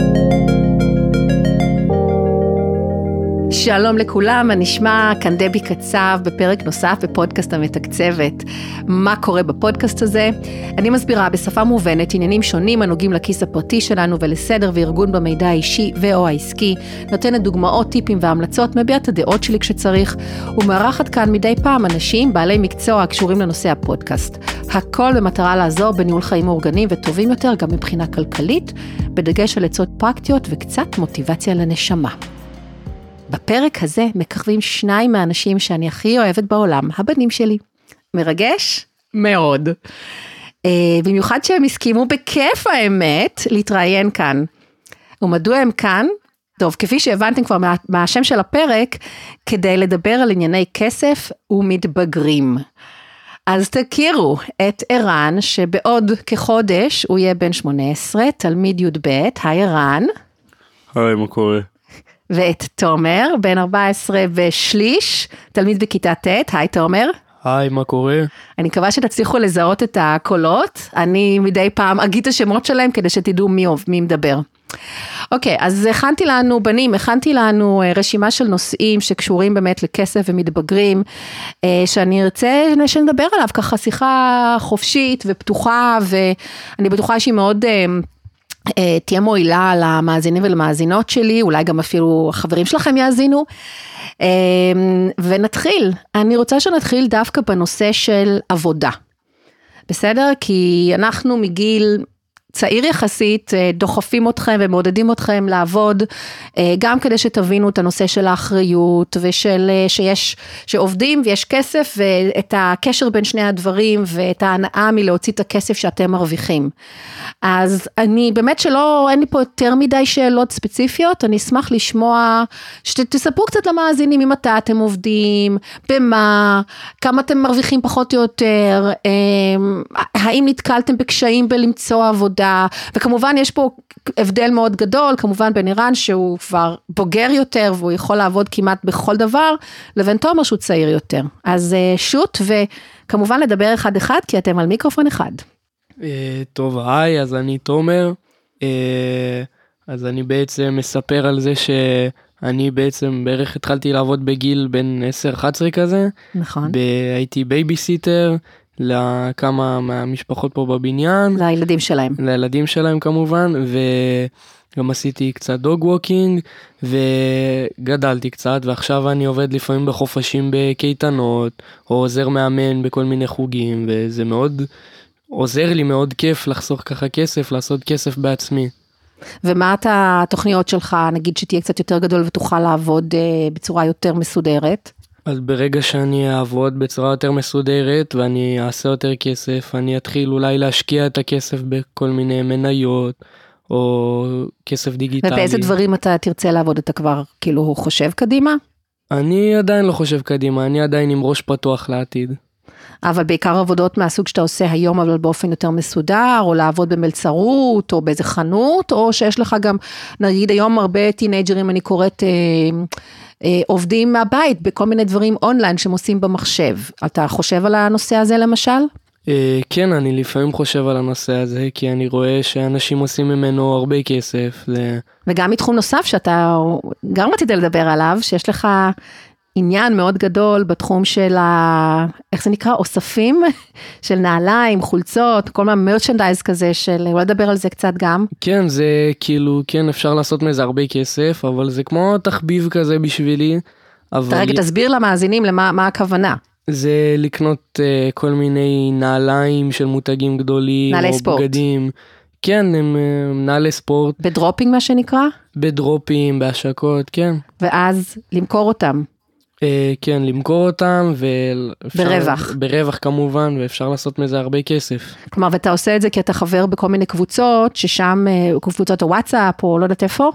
Thank you. שלום לכולם, מה נשמע? כאן דבי קצב בפרק נוסף בפודקאסט המתקצבת. מה קורה בפודקאסט הזה? אני מסבירה בשפה מובנת עניינים שונים הנוגעים לכיס הפרטי שלנו ולסדר וארגון במידע האישי ו/או העסקי, נותנת דוגמאות, טיפים והמלצות, מביעה את הדעות שלי כשצריך, ומארחת כאן מדי פעם אנשים בעלי מקצוע הקשורים לנושא הפודקאסט. הכל במטרה לעזור בניהול חיים מאורגנים וטובים יותר גם מבחינה כלכלית, בדגש על עצות פרקטיות וקצת מוטיבציה לנשמה. בפרק הזה מככבים שניים מהאנשים שאני הכי אוהבת בעולם, הבנים שלי. מרגש? מאוד. Uh, במיוחד שהם הסכימו בכיף האמת להתראיין כאן. ומדוע הם כאן? טוב, כפי שהבנתם כבר מה, מהשם של הפרק, כדי לדבר על ענייני כסף ומתבגרים. אז תכירו את ערן, שבעוד כחודש הוא יהיה בן 18, תלמיד י"ב, היי ערן. היי, מה קורה? ואת תומר, בן 14 ושליש, תלמיד בכיתה ט', היי תומר. היי, מה קורה? אני מקווה שתצליחו לזהות את הקולות, אני מדי פעם אגיד את השמות שלהם כדי שתדעו מי, מי מדבר. אוקיי, אז הכנתי לנו, בנים, הכנתי לנו אה, רשימה של נושאים שקשורים באמת לכסף ומתבגרים, אה, שאני ארצה שנדבר עליו, ככה שיחה חופשית ופתוחה, ואני בטוחה שהיא מאוד... אה, תהיה מועילה למאזינים ולמאזינות שלי, אולי גם אפילו החברים שלכם יאזינו. אה, ונתחיל, אני רוצה שנתחיל דווקא בנושא של עבודה. בסדר? כי אנחנו מגיל צעיר יחסית, אה, דוחפים אתכם ומעודדים אתכם לעבוד, אה, גם כדי שתבינו את הנושא של האחריות ושל אה, שיש, שעובדים ויש כסף ואת הקשר בין שני הדברים ואת ההנאה מלהוציא את הכסף שאתם מרוויחים. אז אני באמת שלא, אין לי פה יותר מדי שאלות ספציפיות, אני אשמח לשמוע, שתספרו קצת למאזינים ממתי אתם עובדים, במה, כמה אתם מרוויחים פחות או יותר, האם נתקלתם בקשיים בלמצוא עבודה. עבודה, וכמובן יש פה הבדל מאוד גדול, כמובן בין איראן שהוא כבר בוגר יותר והוא יכול לעבוד כמעט בכל דבר, לבין תומר שהוא צעיר יותר. אז אה, shoot וכמובן לדבר אחד אחד כי אתם על מיקרופון אחד. אה, טוב, היי, אז אני תומר. אה, אז אני בעצם מספר על זה שאני בעצם בערך התחלתי לעבוד בגיל בין 10-11 כזה. נכון. הייתי בייביסיטר, לכמה מהמשפחות פה בבניין. לילדים שלהם. לילדים שלהם כמובן, וגם עשיתי קצת dog walking, וגדלתי קצת, ועכשיו אני עובד לפעמים בחופשים בקייטנות, או עוזר מאמן בכל מיני חוגים, וזה מאוד עוזר לי, מאוד כיף לחסוך ככה כסף, לעשות כסף בעצמי. ומה את התוכניות שלך, נגיד שתהיה קצת יותר גדול ותוכל לעבוד uh, בצורה יותר מסודרת? אז ברגע שאני אעבוד בצורה יותר מסודרת ואני אעשה יותר כסף, אני אתחיל אולי להשקיע את הכסף בכל מיני מניות או כסף דיגיטלי. ובאיזה דברים אתה תרצה לעבוד? אתה כבר כאילו חושב קדימה? אני עדיין לא חושב קדימה, אני עדיין עם ראש פתוח לעתיד. אבל בעיקר עבודות מהסוג שאתה עושה היום, אבל באופן יותר מסודר, או לעבוד במלצרות, או באיזה חנות, או שיש לך גם, נגיד היום הרבה טינג'רים, אני קוראת, אה, עובדים מהבית בכל מיני דברים אונליין שהם עושים במחשב. אתה חושב על הנושא הזה למשל? אה, כן, אני לפעמים חושב על הנושא הזה, כי אני רואה שאנשים עושים ממנו הרבה כסף. וגם מתחום נוסף שאתה גם רצית לדבר עליו, שיש לך עניין מאוד גדול בתחום של ה... איך זה נקרא? אוספים של נעליים, חולצות, כל מיני מרצ'נדייז כזה של... אולי לדבר על זה קצת גם. כן, זה כאילו, כן, אפשר לעשות מזה הרבה כסף, אבל זה כמו תחביב כזה בשבילי. אבל... רגע, תסביר למאזינים למה הכוונה. זה לקנות uh, כל מיני נעליים של מותגים גדולים, נעלי או ספורט. בגדים. כן, הם uh, נעלי ספורט. בדרופינג מה שנקרא? בדרופים, בהשקות, כן. ואז למכור אותם. אה, כן, למכור אותם ואפשר... ברווח. ברווח כמובן, ואפשר לעשות מזה הרבה כסף. כלומר, ואתה עושה את זה כי אתה חבר בכל מיני קבוצות, ששם, אה, קבוצות הוואטסאפ או לא יודעת איפה,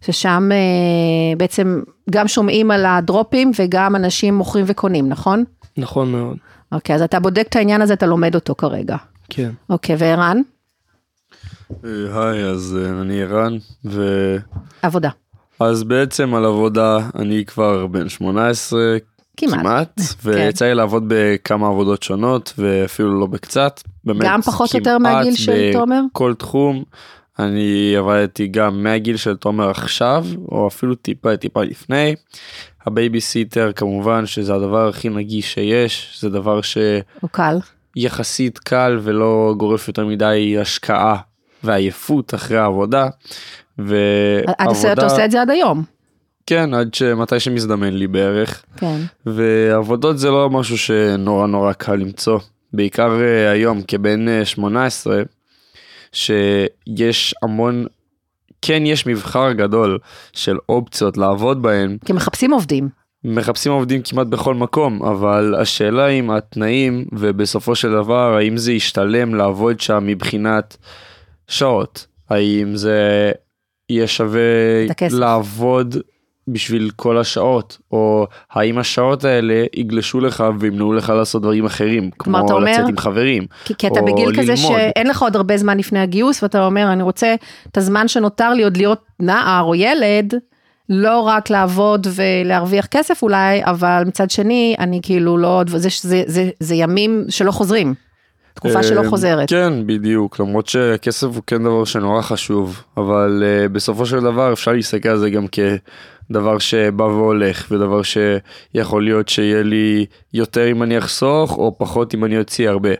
ששם אה, בעצם גם שומעים על הדרופים וגם אנשים מוכרים וקונים, נכון? נכון מאוד. אוקיי, אז אתה בודק את העניין הזה, אתה לומד אותו כרגע. כן. אוקיי, וערן? היי, אז אני ערן, ו... עבודה. אז בעצם על עבודה אני כבר בן 18 כמעט, כמעט כן. ויצא לי לעבוד בכמה עבודות שונות ואפילו לא בקצת. באמת, גם פחות או יותר מהגיל של תומר? כל תחום. אני עבדתי גם מהגיל של תומר עכשיו, או אפילו טיפה טיפה לפני. הבייביסיטר כמובן שזה הדבר הכי נגיש שיש, זה דבר הוא קל. שיחסית קל ולא גורר יותר מדי השקעה ועייפות אחרי העבודה. עושה- אתה עושה את זה עד היום. כן, עד שמתי שמזדמן לי בערך. כן. ועבודות זה לא משהו שנורא נורא קל למצוא. בעיקר אה, היום כבן אה, 18, שיש המון, כן יש מבחר גדול של אופציות לעבוד בהן. כי מחפשים עובדים. מחפשים עובדים כמעט בכל מקום, אבל השאלה אם התנאים ובסופו של דבר האם זה ישתלם לעבוד שם מבחינת שעות, האם זה יהיה שווה. לעבוד בשביל כל השעות, או האם השעות האלה יגלשו לך וימנעו לך לעשות דברים אחרים, כמו אומר- לצאת עם חברים. כי, כי אתה או בגיל כזה ללמוד. שאין לך עוד הרבה זמן לפני הגיוס, ואתה אומר, אני רוצה את הזמן שנותר לי עוד להיות נער או ילד, לא רק לעבוד ולהרוויח כסף אולי, אבל מצד שני, אני כאילו לא, זה, זה, זה, זה ימים שלא חוזרים. תקופה שלא אה, חוזרת. כן, בדיוק, למרות שכסף הוא כן דבר שנורא חשוב, אבל uh, בסופו של דבר אפשר להסתכל על זה גם כדבר שבא והולך, ודבר שיכול להיות שיהיה לי יותר אם אני אחסוך, או פחות אם אני אוציא הרבה.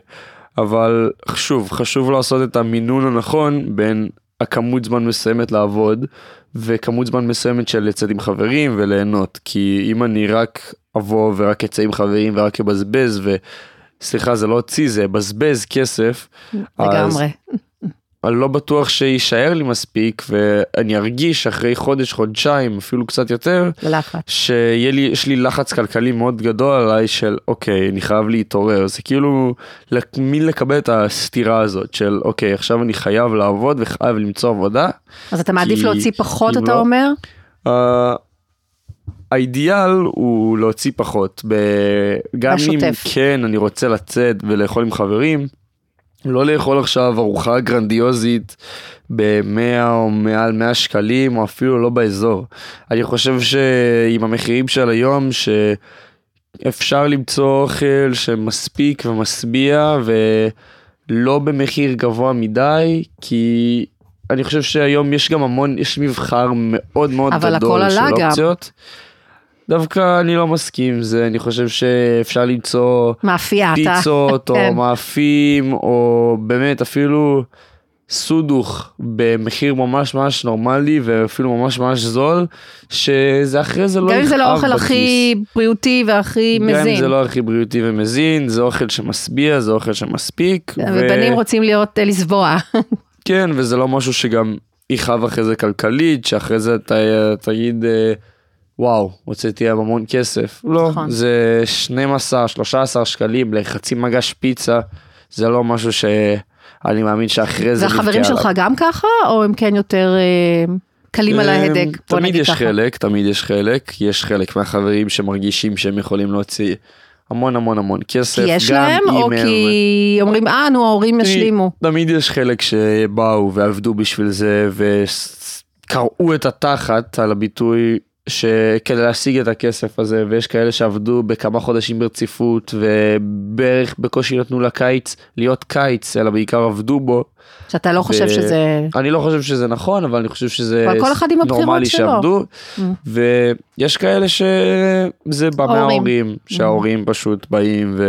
אבל שוב, חשוב לעשות את המינון הנכון בין הכמות זמן מסוימת לעבוד, וכמות זמן מסוימת של לצאת עם חברים וליהנות, כי אם אני רק אבוא ורק אצא עם חברים ורק אבזבז ו... סליחה זה לא הוציא זה בזבז כסף לגמרי. אני לא בטוח שיישאר לי מספיק ואני ארגיש אחרי חודש חודשיים אפילו קצת יותר ללחץ. שיהיה לי יש לי לחץ כלכלי מאוד גדול עליי של אוקיי אני חייב להתעורר זה כאילו מין לקבל את הסתירה הזאת של אוקיי עכשיו אני חייב לעבוד וחייב למצוא עבודה. אז אתה מעדיף כי להוציא פחות, אתה לא- אומר? Uh, האידיאל הוא להוציא פחות, ב... גם אם בשוטף. כן אני רוצה לצאת ולאכול עם חברים, לא לאכול עכשיו ארוחה גרנדיוזית ב-100 או מעל 100 שקלים או אפילו לא באזור. אני חושב שעם המחירים של היום שאפשר למצוא אוכל שמספיק ומשביע ולא במחיר גבוה מדי כי אני חושב שהיום יש גם המון, יש מבחר מאוד מאוד אבל גדול הכל של עלה גם. דווקא אני לא מסכים עם זה, אני חושב שאפשר למצוא מאפייה, אתה. פיצות או כן. מאפים או באמת אפילו סודוך במחיר ממש ממש נורמלי ואפילו ממש ממש זול שזה אחרי זה לא גם אם זה לא יכאב האוכל בכיס. הכי בריאותי והכי גם אם מזין. זה לא הכי בריאותי ומזין זה אוכל שמשביע זה אוכל שמספיק. ו- ובנים רוצים להיות, אה, לשבוע. כן וזה לא משהו שגם יכאב אחרי זה כלכלית שאחרי זה אתה תגיד אה, וואו הוצאתי עליו המון כסף לא נכון. זה 12 13 שקלים לחצי מגש פיצה זה לא משהו שאני מאמין שאחרי זה והחברים שלך. גם ככה, או הם כן יותר אה, קלים על אה, ההדק? בוא תמיד יש ככה. חלק תמיד יש חלק יש חלק מהחברים שמרגישים שהם יכולים להוציא המון המון המון כסף כי יש להם, או הם- כי אומרים, אה, נו, ההורים ישלימו. תמיד יש חלק שבאו ועבדו בשביל זה וקרעו את התחת על הביטוי שכדי להשיג את הכסף הזה ויש כאלה שעבדו בכמה חודשים ברציפות ובערך בקושי נתנו לקיץ להיות קיץ אלא בעיקר עבדו בו. שאתה לא חושב ו- שזה... אני לא חושב שזה נכון אבל אני חושב שזה כל אחד עם נורמלי שלו. שעבדו Mm. ויש כאלה שזה בא הורים. מההורים שההורים פשוט באים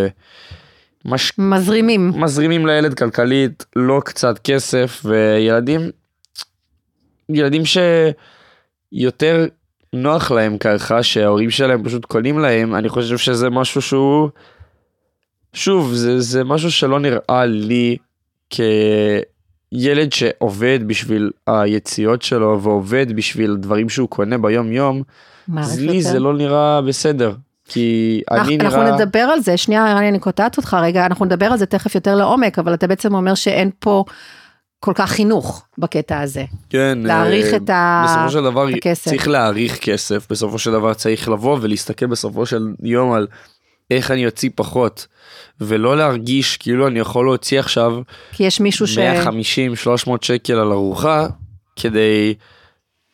ומש... מזרימים. מזרימים לילד כלכלית לא קצת כסף וילדים ילדים שיותר נוח להם ככה שההורים שלהם פשוט קונים להם אני חושב שזה משהו שהוא שוב זה זה משהו שלא נראה לי כילד שעובד בשביל היציאות שלו ועובד בשביל דברים שהוא קונה ביום יום אז לי. זה לא נראה בסדר כי אנחנו, אני אנחנו נראה נדבר על זה, שנייה, רני, אני קוטעת אותך רגע, אנחנו נדבר על זה תכף יותר לעומק, אבל אתה בעצם אומר שאין פה כל כך חינוך בקטע הזה. כן, להעריך אה, את ה- בסופו של דבר את הכסף. צריך להעריך כסף, בסופו של דבר צריך לבוא ולהסתכל בסופו של יום על איך אני אוציא פחות, ולא להרגיש כאילו אני יכול להוציא עכשיו כי יש מישהו ש... 150-300 שקל על ארוחה, כדי...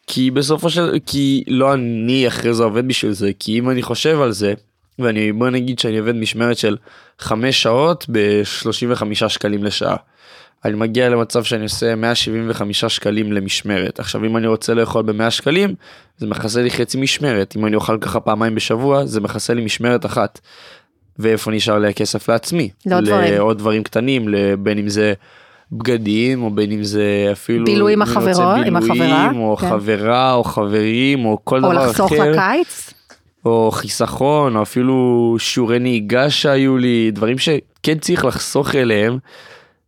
כי בסופו של... כי לא אני אחרי זה עובד בשביל זה, כי אם אני חושב על זה, ואני בוא נגיד שאני עובד משמרת של 5 שעות ב-35 שקלים לשעה. אני מגיע למצב שאני עושה 175 שקלים למשמרת. עכשיו אם אני רוצה לאכול ב-100 שקלים, זה מכסה לי חצי משמרת. אם אני אוכל ככה פעמיים בשבוע, זה מכסה לי משמרת אחת. ואיפה נשאר לי הכסף לעצמי? לעוד דברים. לעוד דברים קטנים, בין אם זה בגדים, או בין אם זה אפילו... בילוי עם אם אני רוצה החברה, עם החברה, בילויים, או כן. חברה, או חברים, או כל או דבר אחר. לחסוך לקיץ. או חיסכון, או אפילו שיעורי נהיגה שהיו לי, דברים שכן צריך לחסוך אליהם,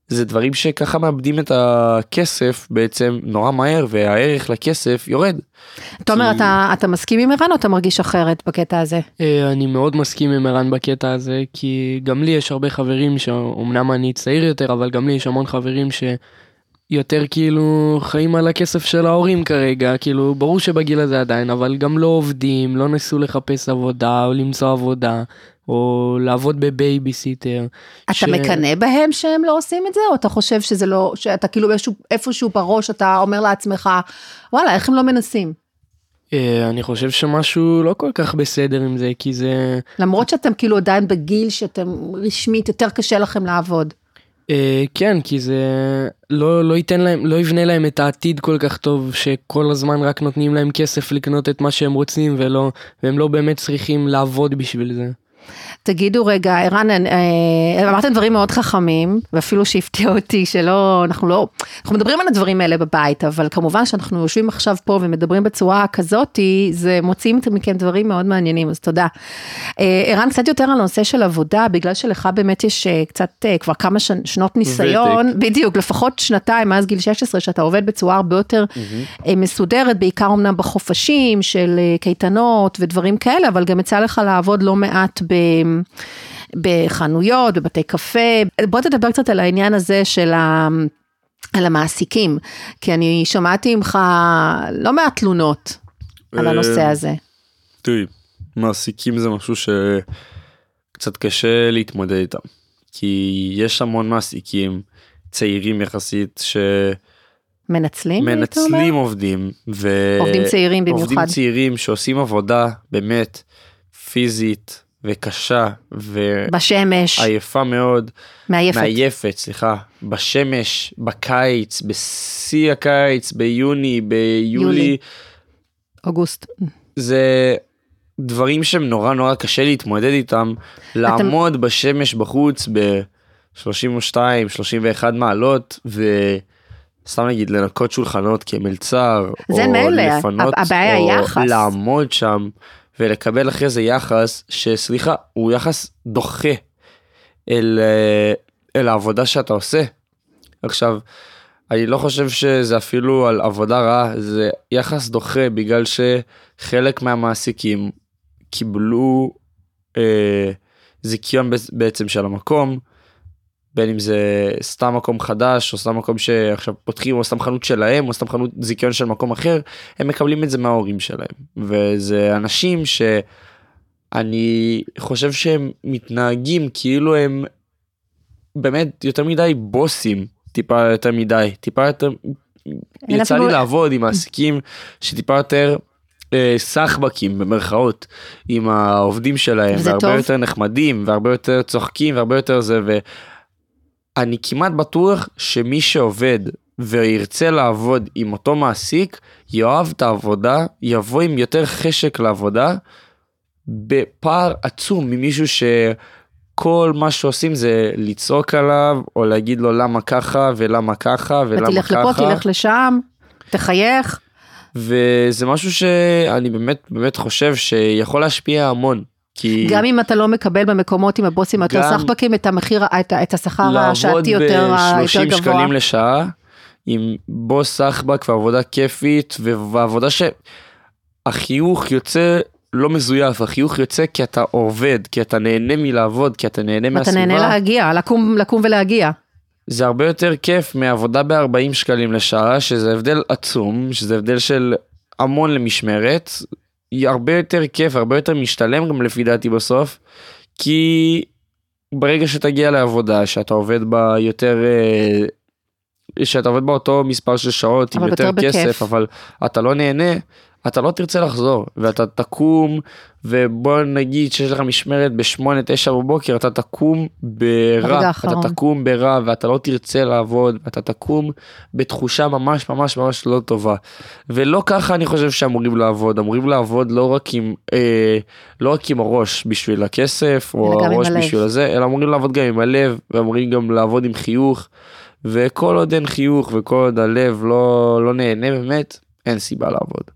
זה דברים שככה מאבדים את הכסף בעצם נורא מהר, והערך לכסף יורד. תומר, כי- אתה, אתה מסכים עם ערן או אתה מרגיש אחרת בקטע הזה? אה, אני מאוד מסכים עם ערן בקטע הזה, כי גם לי יש הרבה חברים שאומנם אני צעיר יותר, אבל גם לי יש המון חברים שיותר כאילו חיים על הכסף של ההורים כרגע, כאילו ברור שבגיל הזה עדיין, אבל גם לא עובדים, לא ניסו לחפש עבודה או למצוא עבודה, או לעבוד בבייביסיטר. אתה ש- מקנא בהם שהם לא עושים את זה, או אתה חושב שזה לא, שאתה כאילו איפשהו, איפשהו בראש אתה אומר לעצמך, וואלה, איך הם לא מנסים? אה, אני חושב שמשהו לא כל כך בסדר עם זה, כי זה... למרות שאתם כאילו עדיין בגיל שאתם רשמית, יותר קשה לכם לעבוד. אה, כן, כי זה לא, לא ייתן להם, לא יבנה להם את העתיד כל כך טוב, שכל הזמן רק נותנים להם כסף לקנות את מה שהם רוצים, ולא, והם לא באמת צריכים לעבוד בשביל זה. תגידו רגע, ערן, אה, אמרתם דברים מאוד חכמים, ואפילו שהפתיע אותי שלא, אנחנו לא, אנחנו מדברים על הדברים האלה בבית, אבל כמובן שאנחנו יושבים עכשיו פה ומדברים בצורה כזאתי, זה מוציאים מכם דברים מאוד מעניינים, אז תודה. אה, ערן, קצת יותר על הנושא של עבודה, בגלל שלך באמת יש אה, קצת, אה, כבר כמה שנ- שנות ניסיון, בדיוק, לפחות שנתיים מאז גיל 16, שאתה עובד בצורה הרבה יותר אה, מסודרת, בעיקר אמנם בחופשים של אה, קייטנות ודברים כאלה, אבל גם יצא לך לעבוד לא מעט ב... בחנויות, בבתי קפה. בוא תדבר קצת על העניין הזה של ה... על המעסיקים, כי אני שמעתי ממך לא מעט תלונות על אה, הנושא הזה. תראי, מעסיקים זה משהו שקצת קשה להתמודד איתם. כי יש המון מעסיקים צעירים יחסית מנצלים? היית אומר? שמנצלים עובדים. ו... עובדים צעירים במיוחד. עובדים צעירים שעושים עבודה באמת פיזית וקשה בשמש, ועייפה מאוד. מעייפת. מעייפת, סליחה, בשמש, בקיץ, בשיא הקיץ, ביוני, ביולי, יולי. אוגוסט. זה דברים שהם נורא נורא קשה להתמודד איתם, לעמוד בשמש בחוץ ב-32, 31 מעלות, וסתם נגיד לנקות שולחנות כמלצר, או מילא, לפנות, הבעיה או יחס. לעמוד שם, ולקבל אחרי זה יחס, שסליחה, הוא יחס דוחה אל, אה, אל העבודה שאתה עושה. עכשיו, אני לא חושב שזה אפילו על עבודה רעה, זה יחס דוחה בגלל שחלק מהמעסיקים קיבלו אה, זיכיון בעצם של המקום, בין אם זה סתם מקום חדש או סתם מקום שעכשיו פותחים או סתם חנות שלהם או סתם חנות זיכיון של מקום אחר, הם מקבלים את זה מההורים שלהם. וזה אנשים שאני חושב שהם מתנהגים כאילו הם באמת יותר מדי בוסים, טיפה יותר מדי, טיפה יותר... יצא לי לעבוד עם מעסיקים שטיפה יותר אה, סחבקים במרכאות עם העובדים שלהם, והרבה טוב. יותר נחמדים והרבה יותר צוחקים והרבה יותר זה ואני כמעט בטוח שמי שעובד וירצה לעבוד עם אותו מעסיק יאהב את העבודה יבוא עם יותר חשק לעבודה בפער עצום ממישהו שכל מה שעושים זה לצעוק עליו או להגיד לו למה ככה ולמה ככה ולמה ותלך ככה. לפה, תלך לשם, תחייך. וזה משהו שאני באמת באמת חושב שיכול להשפיע המון. כי גם אם אתה לא מקבל במקומות עם הבוסים היותר סחבקים את המחיר, את, את השכר לעבוד השעתי יותר, יותר ב-30 גבוה. שקלים לשעה עם בוס סחבק ועבודה כיפית ועבודה שהחיוך יוצא לא מזויף, החיוך יוצא כי אתה עובד, כי אתה נהנה מלעבוד, כי אתה נהנה אתה מהסביבה. נהנה להגיע, לקום, לקום ולהגיע. זה הרבה יותר כיף מעבודה ב-40 שקלים לשעה, שזה הבדל עצום, שזה הבדל של המון למשמרת. היא הרבה יותר כיף, הרבה יותר משתלם גם לפי דעתי בסוף, כי ברגע שתגיע לעבודה, שאתה עובד בה יותר, אה, שאתה עובד באותו מספר של שעות עם יותר יותר בכיף. כסף, אבל אתה לא נהנה, אתה לא תרצה לחזור ואתה תקום ובוא נגיד שיש לך משמרת בשמונה תשע בבוקר אתה תקום ברע. אתה תקום ברע ואתה לא תרצה לעבוד אתה תקום בתחושה ממש ממש ממש לא טובה ולא ככה אני חושב שאמורים לעבוד אמורים לעבוד לא רק עם אה, לא רק עם הראש בשביל הכסף או הראש. בשביל הזה אלא אמורים לעבוד גם עם הלב ואמורים גם לעבוד עם חיוך וכל עוד אין חיוך וכל עוד הלב לא לא נהנה באמת אין סיבה לעבוד.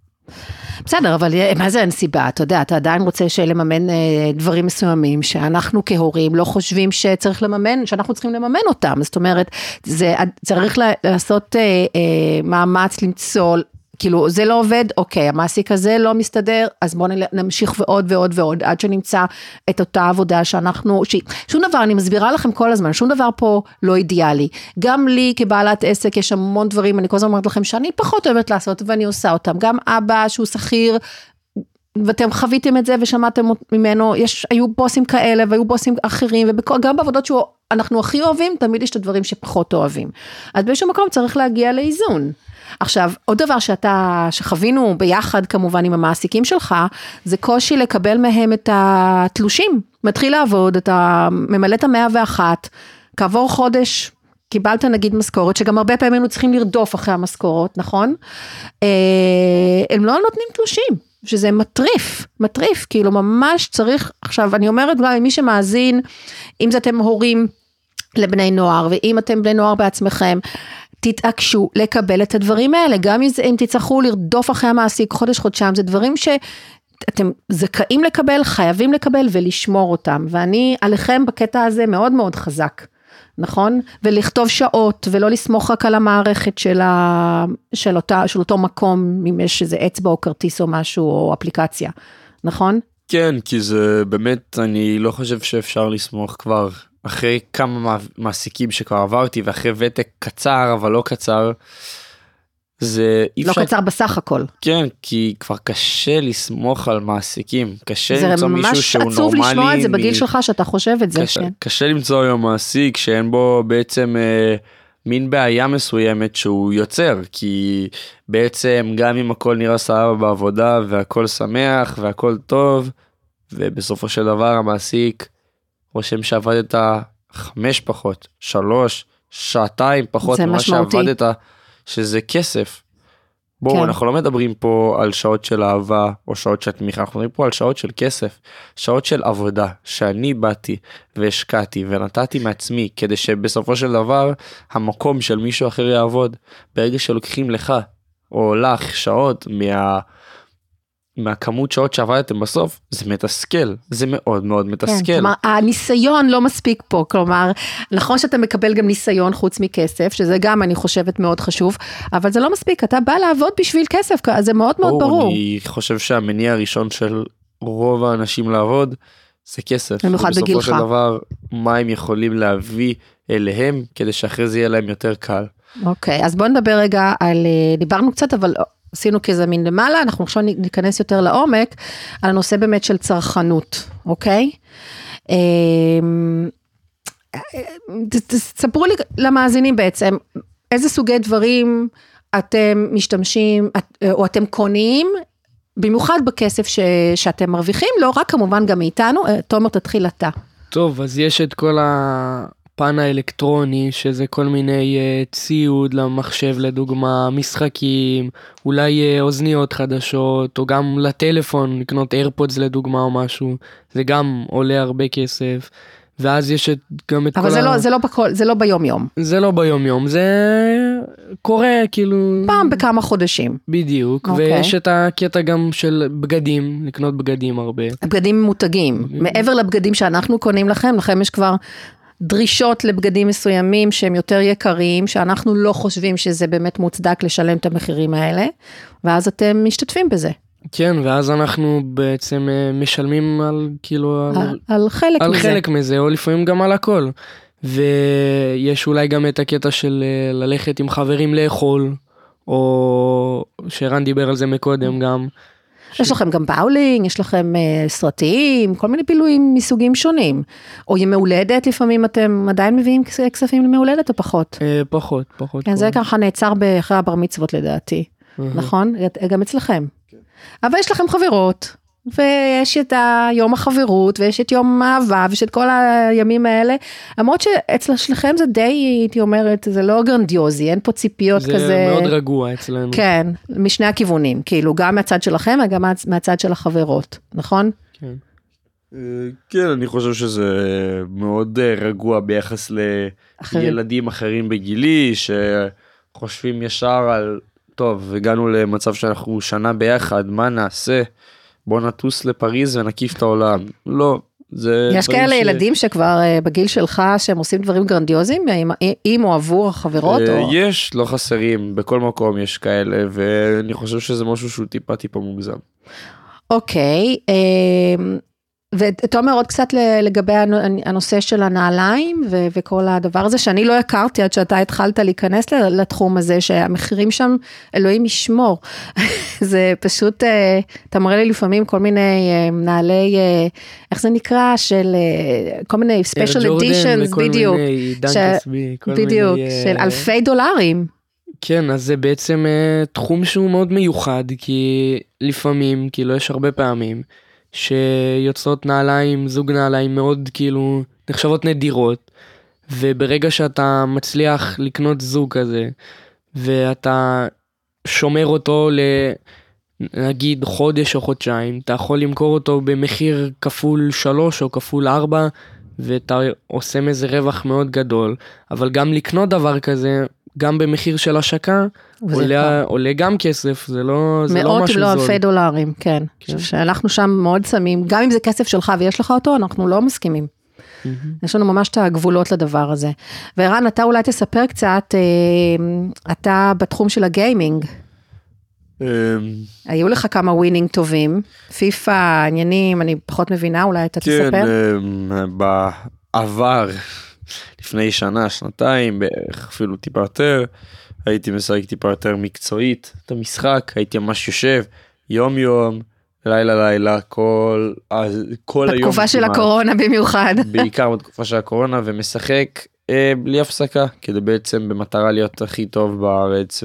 בסדר, אבל מה זה אין סיבה? אתה יודע, אתה עדיין רוצה לממן אה, דברים מסוימים שאנחנו כהורים לא חושבים שצריך לממן, שאנחנו צריכים לממן אותם. זאת אומרת, זה צריך לעשות אה, אה, מאמץ למצוא. כאילו זה לא עובד, אוקיי, המעסיק הזה לא מסתדר, אז בואו נמשיך ועוד ועוד ועוד, עד שנמצא את אותה עבודה שאנחנו, ש... שום דבר, אני מסבירה לכם כל הזמן, שום דבר פה לא אידיאלי. גם לי כבעלת עסק יש המון דברים, אני כל הזמן אומרת לכם שאני פחות אוהבת לעשות ואני עושה אותם. גם אבא שהוא שכיר, ואתם חוויתם את זה ושמעתם ממנו, יש, היו בוסים כאלה והיו בוסים אחרים, וגם בעבודות שאנחנו הכי אוהבים, תמיד יש את הדברים שפחות אוהבים. אז באיזשהו מקום צריך להגיע לאיזון. עכשיו, עוד דבר שאתה, שחווינו ביחד כמובן עם המעסיקים שלך, זה קושי לקבל מהם את התלושים. מתחיל לעבוד, אתה ממלא את המאה ואחת, כעבור חודש, קיבלת נגיד משכורת, שגם הרבה פעמים היינו צריכים לרדוף אחרי המשכורות, נכון? אה, הם לא נותנים תלושים. שזה מטריף, מטריף, כאילו ממש צריך, עכשיו אני אומרת גם למי שמאזין, אם זה אתם הורים לבני נוער, ואם אתם בני נוער בעצמכם, תתעקשו לקבל את הדברים האלה, גם אם, תצטרכו לרדוף אחרי המעסיק חודש חודשיים, זה דברים שאתם זכאים לקבל, חייבים לקבל ולשמור אותם, ואני עליכם בקטע הזה מאוד מאוד חזק. נכון? ולכתוב שעות ולא לסמוך רק על המערכת של, ה... של, אותה, של אותו מקום, אם יש איזה אצבע או כרטיס או משהו או אפליקציה, נכון? כן, כי זה באמת, אני לא חושב שאפשר לסמוך כבר אחרי כמה מעסיקים שכבר עברתי ואחרי ותק קצר אבל לא קצר. זה אי לא אפשר... קצר בסך הכל. כן, כי כבר קשה לסמוך על מעסיקים, קשה למצוא מישהו שהוא נורמלי. זה ממש עצוב לשמוע את זה בגיל שלך שאתה חושב את זה. קשה, כן. קשה למצוא היום מעסיק שאין בו בעצם אה, מין בעיה מסוימת שהוא יוצר, כי בעצם גם אם הכל נראה סבבה בעבודה והכל שמח והכל טוב, ובסופו של דבר המעסיק רושם שעבדת חמש פחות, שלוש, שעתיים פחות ממה. שעבדת, שזה כסף. בואו, כן. אנחנו לא מדברים פה על שעות של אהבה או שעות של תמיכה, אנחנו מדברים פה על שעות של כסף, שעות של עבודה, שאני באתי והשקעתי ונתתי מעצמי כדי שבסופו של דבר המקום של מישהו אחר יעבוד. ברגע שלוקחים לך או לך שעות מה... מהכמות שעות שעבדתם בסוף זה מתסכל זה מאוד מאוד מתסכל. כן, כלומר, הניסיון לא מספיק פה, כלומר, נכון שאתה מקבל גם ניסיון חוץ מכסף, שזה גם אני חושבת מאוד חשוב, אבל זה לא מספיק, אתה בא לעבוד בשביל כסף, זה מאוד מאוד ברור. אני חושב שהמניע הראשון של רוב האנשים לעבוד זה כסף. במיוחד בגילך. ובסופו של דבר מה הם יכולים להביא אליהם כדי שאחרי זה יהיה להם יותר קל. אוקיי, אז בוא נדבר רגע על, אה, דיברנו קצת, אבל עשינו כזה מין למעלה, אנחנו עכשיו ניכנס יותר לעומק, על הנושא באמת של צרכנות, אוקיי? אמ, ת- ת- תספרו לי למאזינים בעצם, איזה סוגי דברים אתם משתמשים, את- או אתם קונים, במיוחד בכסף ש, שאתם מרוויחים, לא רק כמובן גם מאיתנו, אה, תומר תתחיל אתה. טוב, אז יש את כל הפן האלקטרוני, שזה כל מיני uh, ציוד למחשב לדוגמה, משחקים, אולי uh, אוזניות חדשות, או גם לטלפון, לקנות איירפודס לדוגמה או משהו, זה גם עולה הרבה כסף. ואז יש את, גם את אבל כל זה, ה... לא, זה, לא בכל, זה לא ביום יום, זה לא ביום יום, זה קורה כאילו... פעם בכמה חודשים. בדיוק, אוקיי. ויש את הקטע גם של בגדים, לקנות בגדים הרבה. בגדים ממותגים, מעבר לבגדים שאנחנו קונים לכם, לכם יש כבר דרישות לבגדים מסוימים שהם יותר יקרים, שאנחנו לא חושבים שזה באמת מוצדק לשלם את המחירים האלה, ואז אתם משתתפים בזה, כן, ואז אנחנו בעצם אה, משלמים על כאילו על, על, על חלק על מזה. חלק מזה, או לפעמים גם על הכל. ויש אולי גם את הקטע של אה, ללכת עם חברים לאכול, או שרן דיבר על זה מקודם גם. יש לכם גם באולינג, יש לכם אה, סרטים, כל מיני בילויים מסוגים שונים. או ימי הולדת, לפעמים אתם עדיין מביאים כס- כספים לימי הולדת או פחות? אה, פחות, פחות. כן, זה פחות. ככה נעצר אחרי הבר מצוות לדעתי, אהה. נכון? גם אצלכם. אבל יש לכם חברות, ויש את היום החברות, ויש את יום האהבה, ויש את כל הימים האלה, למרות שאצל שלכם זה די, הייתי אומרת, זה לא גרנדיוזי, אין פה ציפיות זה כזה. זה מאוד רגוע אצלנו. כן, משני הכיוונים, כאילו, גם מהצד שלכם וגם מה- מהצד של החברות, נכון? כן. אה, כן, אני חושב שזה מאוד אה, רגוע ביחס אחרים. לילדים אחרים בגילי, שחושבים ישר על, טוב, הגענו למצב שאנחנו שנה ביחד, מה נעשה? בוא נטוס לפריז ונקיף את העולם. לא, זה... יש כאלה ש- ילדים שכבר אה, בגיל שלך, שהם עושים דברים גרנדיוזיים, עם- עם או עבור החברות, אה, או... יש, לא חסרים, בכל מקום יש כאלה, ואני חושב שזה משהו שהוא טיפה טיפה מוגזם. אוקיי, אמ, ותומר עוד קצת לגבי הנ- הנושא של הנעליים וכל הדבר הזה שאני לא הכרתי עד שאתה התחלת להיכנס לתחום הזה שהמחירים שם אלוהים ישמור. זה פשוט, אה, אתה מראה לי לפעמים כל מיני אה, נעלי, אה, איך זה נקרא, של כל מיני ספיישל אדישנס, בדיוק, בדיוק, של אלפי דולרים. כן, אז זה בעצם אה, תחום שהוא מאוד מיוחד, כי לפעמים, כאילו יש הרבה פעמים, שיוצאות נעליים, זוג נעליים מאוד כאילו נחשבות נדירות, וברגע שאתה מצליח לקנות זוג כזה, ואתה שומר אותו ל... נגיד חודש או חודשיים, אתה יכול למכור אותו במחיר כפול שלוש או כפול ארבע, ואתה עושה מזה רווח מאוד גדול, אבל גם לקנות דבר כזה, גם במחיר של השקה, עולה, עולה גם כסף, זה לא, זה לא מאות אם משהו לא זול. אלפי דולרים, כן. כן. שאנחנו שם מאוד שמים, גם אם זה כסף שלך ויש לך אותו, אנחנו לא מסכימים. מהמם. יש לנו ממש את הגבולות לדבר הזה. וערן, אתה אולי תספר קצת, אה, אתה בתחום של ה gaming, אמ, היו לך כמה winning טובים, פיפא, עניינים, אני פחות מבינה, אולי אתה כן, תספר? אמ, בעבר, לפני שנה, שנתיים, בערך אפילו טיפה יותר, הייתי משחק טיפה יותר מקצועית את המשחק, הייתי ממש יושב יום יום, לילה לילה, כל, כל היום. בתקופה של כמעט. הקורונה במיוחד. בעיקר בתקופה של הקורונה ומשחק אה, בלי הפסקה כדי בעצם במטרה להיות הכי טוב בארץ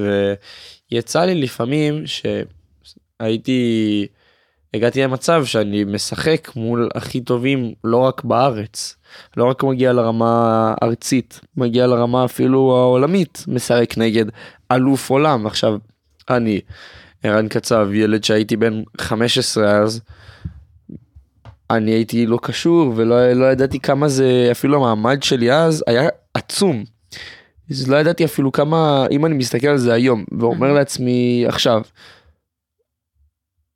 ויצא לי לפעמים שהייתי הגעתי למצב שאני משחק מול הכי טובים לא רק בארץ. לא רק מגיע לרמה הארצית מגיע לרמה אפילו העולמית משחק נגד אלוף עולם. עכשיו אני ערן קצב ילד שהייתי בן 15 אז אני הייתי לא קשור ולא לא ידעתי כמה זה אפילו המעמד שלי אז היה עצום. אז לא ידעתי אפילו כמה אם אני מסתכל על זה היום ואומר לעצמי עכשיו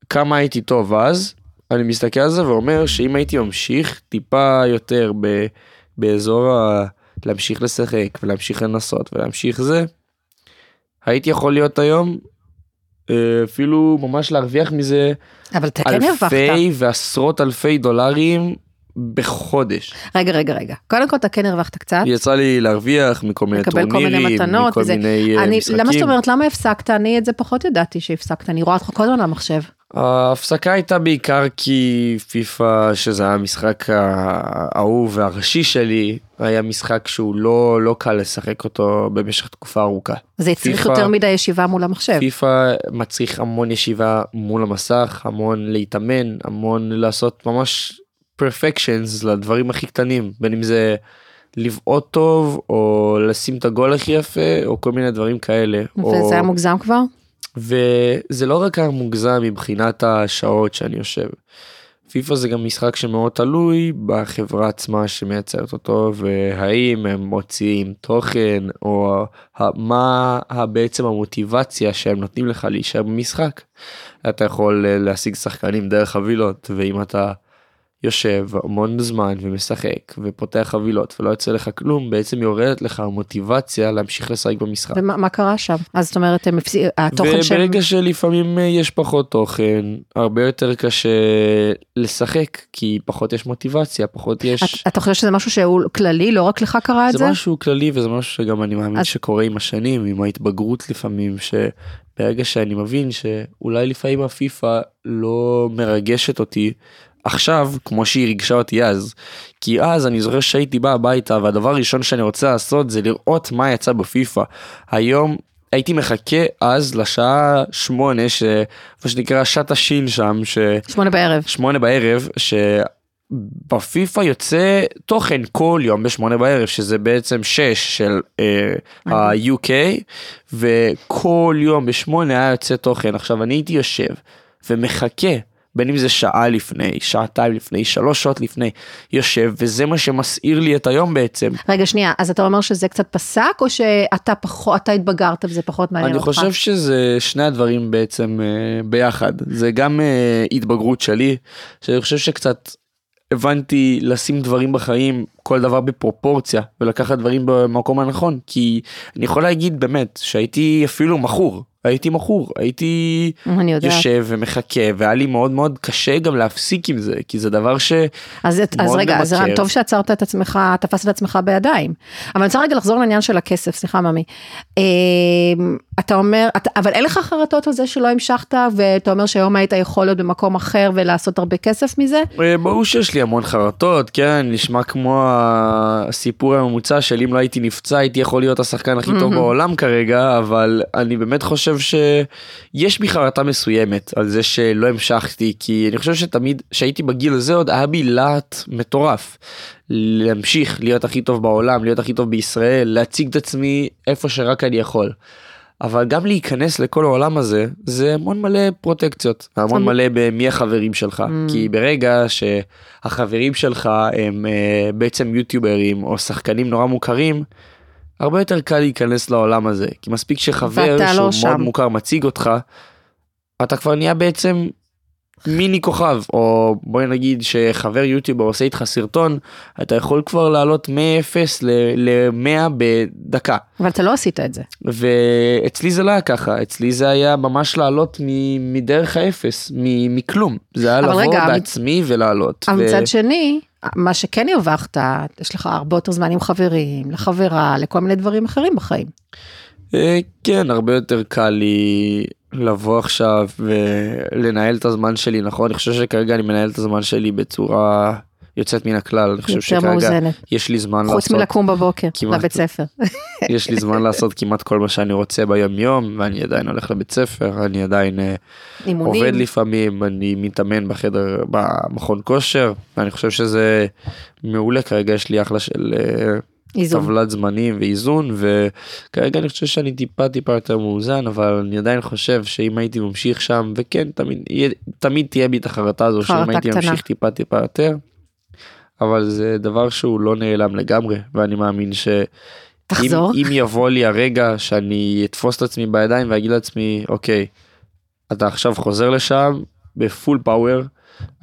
כמה הייתי טוב אז אני מסתכל על זה ואומר שאם הייתי ממשיך טיפה יותר ב, באזור ה... להמשיך לשחק ולהמשיך לנסות ולהמשיך זה הייתי יכול להיות היום אה, אפילו ממש להרוויח מזה כן. אלפי ועשרות אלפי דולרים בחודש. רגע, רגע, רגע. קודם כל אתה כן הרווחת קצת. יצא לי להרוויח מכל מיני לקבל כל טורנירים, מיני מתנות מכל וזה. מיני אה, אני, משחקים. למה זאת אומרת, למה הפסקת? אני את זה פחות ידעתי שהפסקת, אני רואה אותך כל הזמן למחשב. ההפסקה הייתה בעיקר כי פיפא שזה היה המשחק האהוב והראשי שלי היה משחק שהוא לא לא קל לשחק אותו במשך תקופה ארוכה. זה הצריך יותר מדי ישיבה מול המחשב. פיפא מצריך המון ישיבה מול המסך המון להתאמן המון לעשות ממש פרפקשנס לדברים הכי קטנים בין אם זה לבעוט טוב או לשים את הגול הכי יפה או כל מיני דברים כאלה. או... וזה היה מוגזם כבר? וזה לא רק היה מוגזם מבחינת השעות שאני יושב. פיפא זה גם משחק שמאוד תלוי בחברה עצמה שמייצרת אותו והאם הם מוציאים תוכן או מה בעצם המוטיבציה שהם נותנים לך להישאר במשחק. אתה יכול אה, להשיג שחקנים דרך חבילות ואם אתה יושב המון זמן ומשחק ופותח חבילות ולא יוצא לך כלום בעצם יורדת לך המוטיבציה להמשיך לשחק במשחק. ומה מה קרה שם? אז זאת אומרת, הם הפסיק, התוכן שהם... וברגע שלפעמים אה, יש פחות תוכן הרבה יותר קשה לשחק כי פחות יש מוטיבציה פחות יש. את- אתה חושב שזה משהו שהוא כללי, לא רק לך קרה את זה? זה משהו כללי וזה משהו שגם אני מאמין אז- שקורה עם השנים עם ההתבגרות לפעמים שברגע שאני מבין שאולי לפעמים הפיפא לא מרגשת אותי עכשיו כמו שהיא ריגשה אותי אז כי אז אני זוכר שהייתי בא הביתה והדבר הראשון שאני רוצה לעשות זה לראות מה יצא בפיפא היום הייתי מחכה אז לשעה שמונה, ש... מה שנקרא שעת השיל שם, ש... שמונה בערב. שמונה בערב, שבפיפא יוצא תוכן כל יום בשמונה בערב, שזה בעצם שש של אה, ה-UK, וכל יום בשמונה היה יוצא תוכן. עכשיו אני הייתי יושב ומחכה. בין אם זה שעה לפני, שעתיים לפני, שלוש שעות לפני, יושב, וזה מה שמסעיר לי את היום בעצם. רגע, שנייה, אז אתה אומר שזה קצת פסק, או שאתה פחות, אתה התבגרת וזה פחות מעניין אני אותך? חושב שזה שני הדברים בעצם אה, ביחד. זה גם אה, התבגרות שלי, שאני חושב שקצת הבנתי לשים דברים בחיים, כל דבר בפרופורציה, ולקחת דברים במקום הנכון, כי אני יכול להגיד באמת שהייתי אפילו מכור. הייתי מכור, הייתי. יושב ומחכה, והיה לי מאוד מאוד קשה גם להפסיק עם זה, כי זה דבר ש... אז, אז רגע, אז ממכר. ערן, טוב שעצרת את עצמך, תפסת את עצמך בידיים. אבל אני רוצה רגע לחזור לעניין של הכסף, סליחה ממי. אה, אתה אומר, אתה, אבל אין לך חרטות על זה שלא המשכת, ואתה אומר שהיום היית יכול להיות במקום אחר ולעשות הרבה כסף מזה? אה, ברור שיש לי המון חרטות, כן, נשמע כמו הסיפור הממוצע של אם לא הייתי נפצע הייתי יכול להיות השחקן הכי טוב. בעולם כרגע, אבל אני באמת חושב שיש בי חרטה מסוימת על זה שלא המשכתי, כי אני חושב שתמיד, כשהייתי בגיל הזה עוד היה בי להט מטורף. להמשיך להיות הכי טוב בעולם, להיות הכי טוב בישראל, להציג את עצמי איפה שרק אני יכול. אבל גם להיכנס לכל העולם הזה זה המון מלא פרוטקציות המון המ- מלא במי החברים שלך Mm. כי ברגע שהחברים שלך הם אה, בעצם יוטיוברים או שחקנים נורא מוכרים. הרבה יותר קל להיכנס לעולם הזה כי מספיק שחבר ואתה לא שהוא מאוד שם. מוכר מציג אותך. אתה כבר נהיה בעצם מיני כוכב או בואי נגיד שחבר יוטיובר עושה איתך סרטון אתה יכול כבר לעלות מ-0 ל-100 בדקה. אבל אתה לא עשית את זה. ואצלי זה לא היה ככה, אצלי זה היה ממש לעלות מ- מדרך האפס, מ- מכלום. זה היה לבוא רגע, בעצמי ולעלות. אבל ו- מצד שני, מה שכן הרווחת, יש לך הרבה יותר זמן עם חברים, לחברה, לכל מיני דברים אחרים בחיים. אה, כן, הרבה יותר קל לי לבוא עכשיו ולנהל את הזמן שלי, נכון? אני חושב שכרגע אני מנהל את הזמן שלי בצורה יוצאת מן הכלל. אני חושב שכרגע מאוזנת. יש לי זמן חוץ לעשות, מלקום בבוקר, כמעט. לבית ספר. יש לי זמן לעשות כמעט כל מה שאני רוצה ביום יום, ואני עדיין הולך לבית ספר, אני עדיין... אה, אימונים. עובד לפעמים, אני מתאמן בחדר, במכון כושר, ואני חושב שזה מעולה, כרגע יש לי אחלה של אה, איזון. טבלת זמנים ואיזון, וכרגע אני חושב שאני טיפה טיפה יותר מאוזן, אבל אני עדיין חושב שאם הייתי ממשיך שם, וכן, תמיד, תמיד תהיה בי את החרטה הזו, שאם הייתי. ממשיך טיפה טיפה יותר, אבל זה דבר שהוא לא נעלם לגמרי, ואני מאמין ש... תחזור. אם, אם יבוא לי הרגע שאני אתפוס את עצמי בידיים ואגיד לעצמי, אוקיי, אתה עכשיו חוזר לשם בפול פאוור,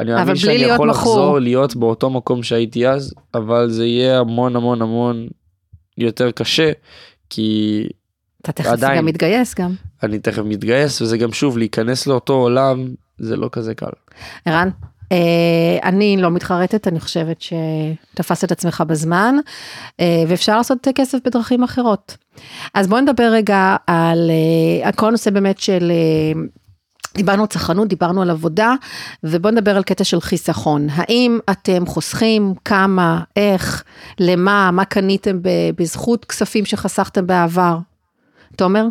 אני מאמין שאני יכול מכור. לחזור להיות באותו מקום שהייתי אז, אבל זה יהיה המון המון המון יותר קשה, כי אתה תכף עדיין. גם מתגייס גם. אני תכף מתגייס, וזה גם שוב, להיכנס לאותו עולם, זה לא כזה קל. ערן, אני לא מתחרטת, אני חושבת שתפסת את עצמך בזמן, אה, ואפשר לעשות כסף בדרכים אחרות. אז בואו נדבר רגע על אה, כל הנושא באמת של... אה, דיברנו על צרכנות, דיברנו על עבודה, ובואו נדבר על קטע של חיסכון. האם אתם חוסכים, כמה, איך, למה, מה קניתם בזכות כספים שחסכתם בעבר? תומר?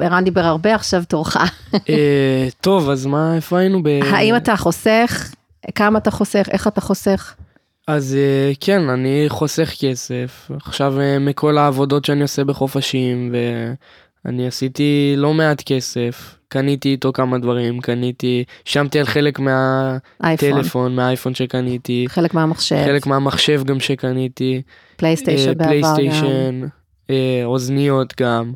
ערן דיבר הרבה, עכשיו תורך. אה, טוב, אז מה, איפה היינו ב... האם אתה חוסך? כמה אתה חוסך? איך אתה חוסך? אז אה, כן, אני חוסך כסף. עכשיו אה, מכל העבודות שאני עושה בחופשים, ואני עשיתי לא מעט כסף. קניתי איתו כמה דברים, קניתי, שמתי על חלק מהטלפון, מהאייפון שקניתי, חלק מהמחשב, חלק מהמחשב גם שקניתי, פלייסטיישן בעבר גם. פלייסטיישן, אוזניות גם.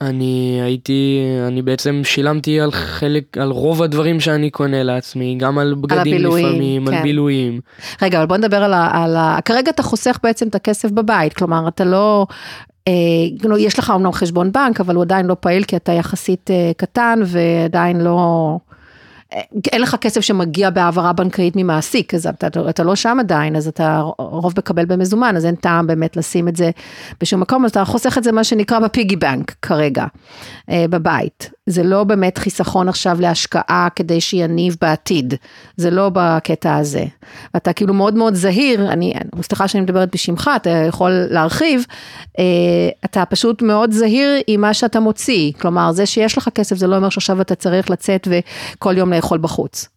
אני הייתי, אני בעצם שילמתי על חלק, על רוב הדברים שאני קונה לעצמי, גם על בגדים הבילויים, לפעמים, כן. על בילויים. רגע, אבל בוא נדבר על ה... על ה... כרגע אתה חוסך בעצם את הכסף בבית, כלומר, אתה לא... אה, נו, יש לך אומנם חשבון בנק, אבל הוא עדיין לא פעיל כי אתה יחסית אה, קטן ועדיין לא... אין לך כסף שמגיע בהעברה בנקאית ממעסיק, אז אתה, אתה לא שם עדיין, אז אתה רוב מקבל במזומן, אז אין טעם באמת לשים את זה בשום מקום, אז אתה חוסך את זה מה שנקרא בפיגי בנק כרגע, אה, בבית. זה לא באמת חיסכון עכשיו להשקעה כדי שיניב בעתיד, זה לא בקטע הזה. ואתה כאילו מאוד מאוד זהיר, אני, סליחה שאני מדברת בשמך, אתה יכול להרחיב, אה, אתה פשוט מאוד זהיר עם מה שאתה מוציא, כלומר זה שיש לך כסף זה לא אומר שעכשיו אתה צריך לצאת וכל יום לאכול בחוץ.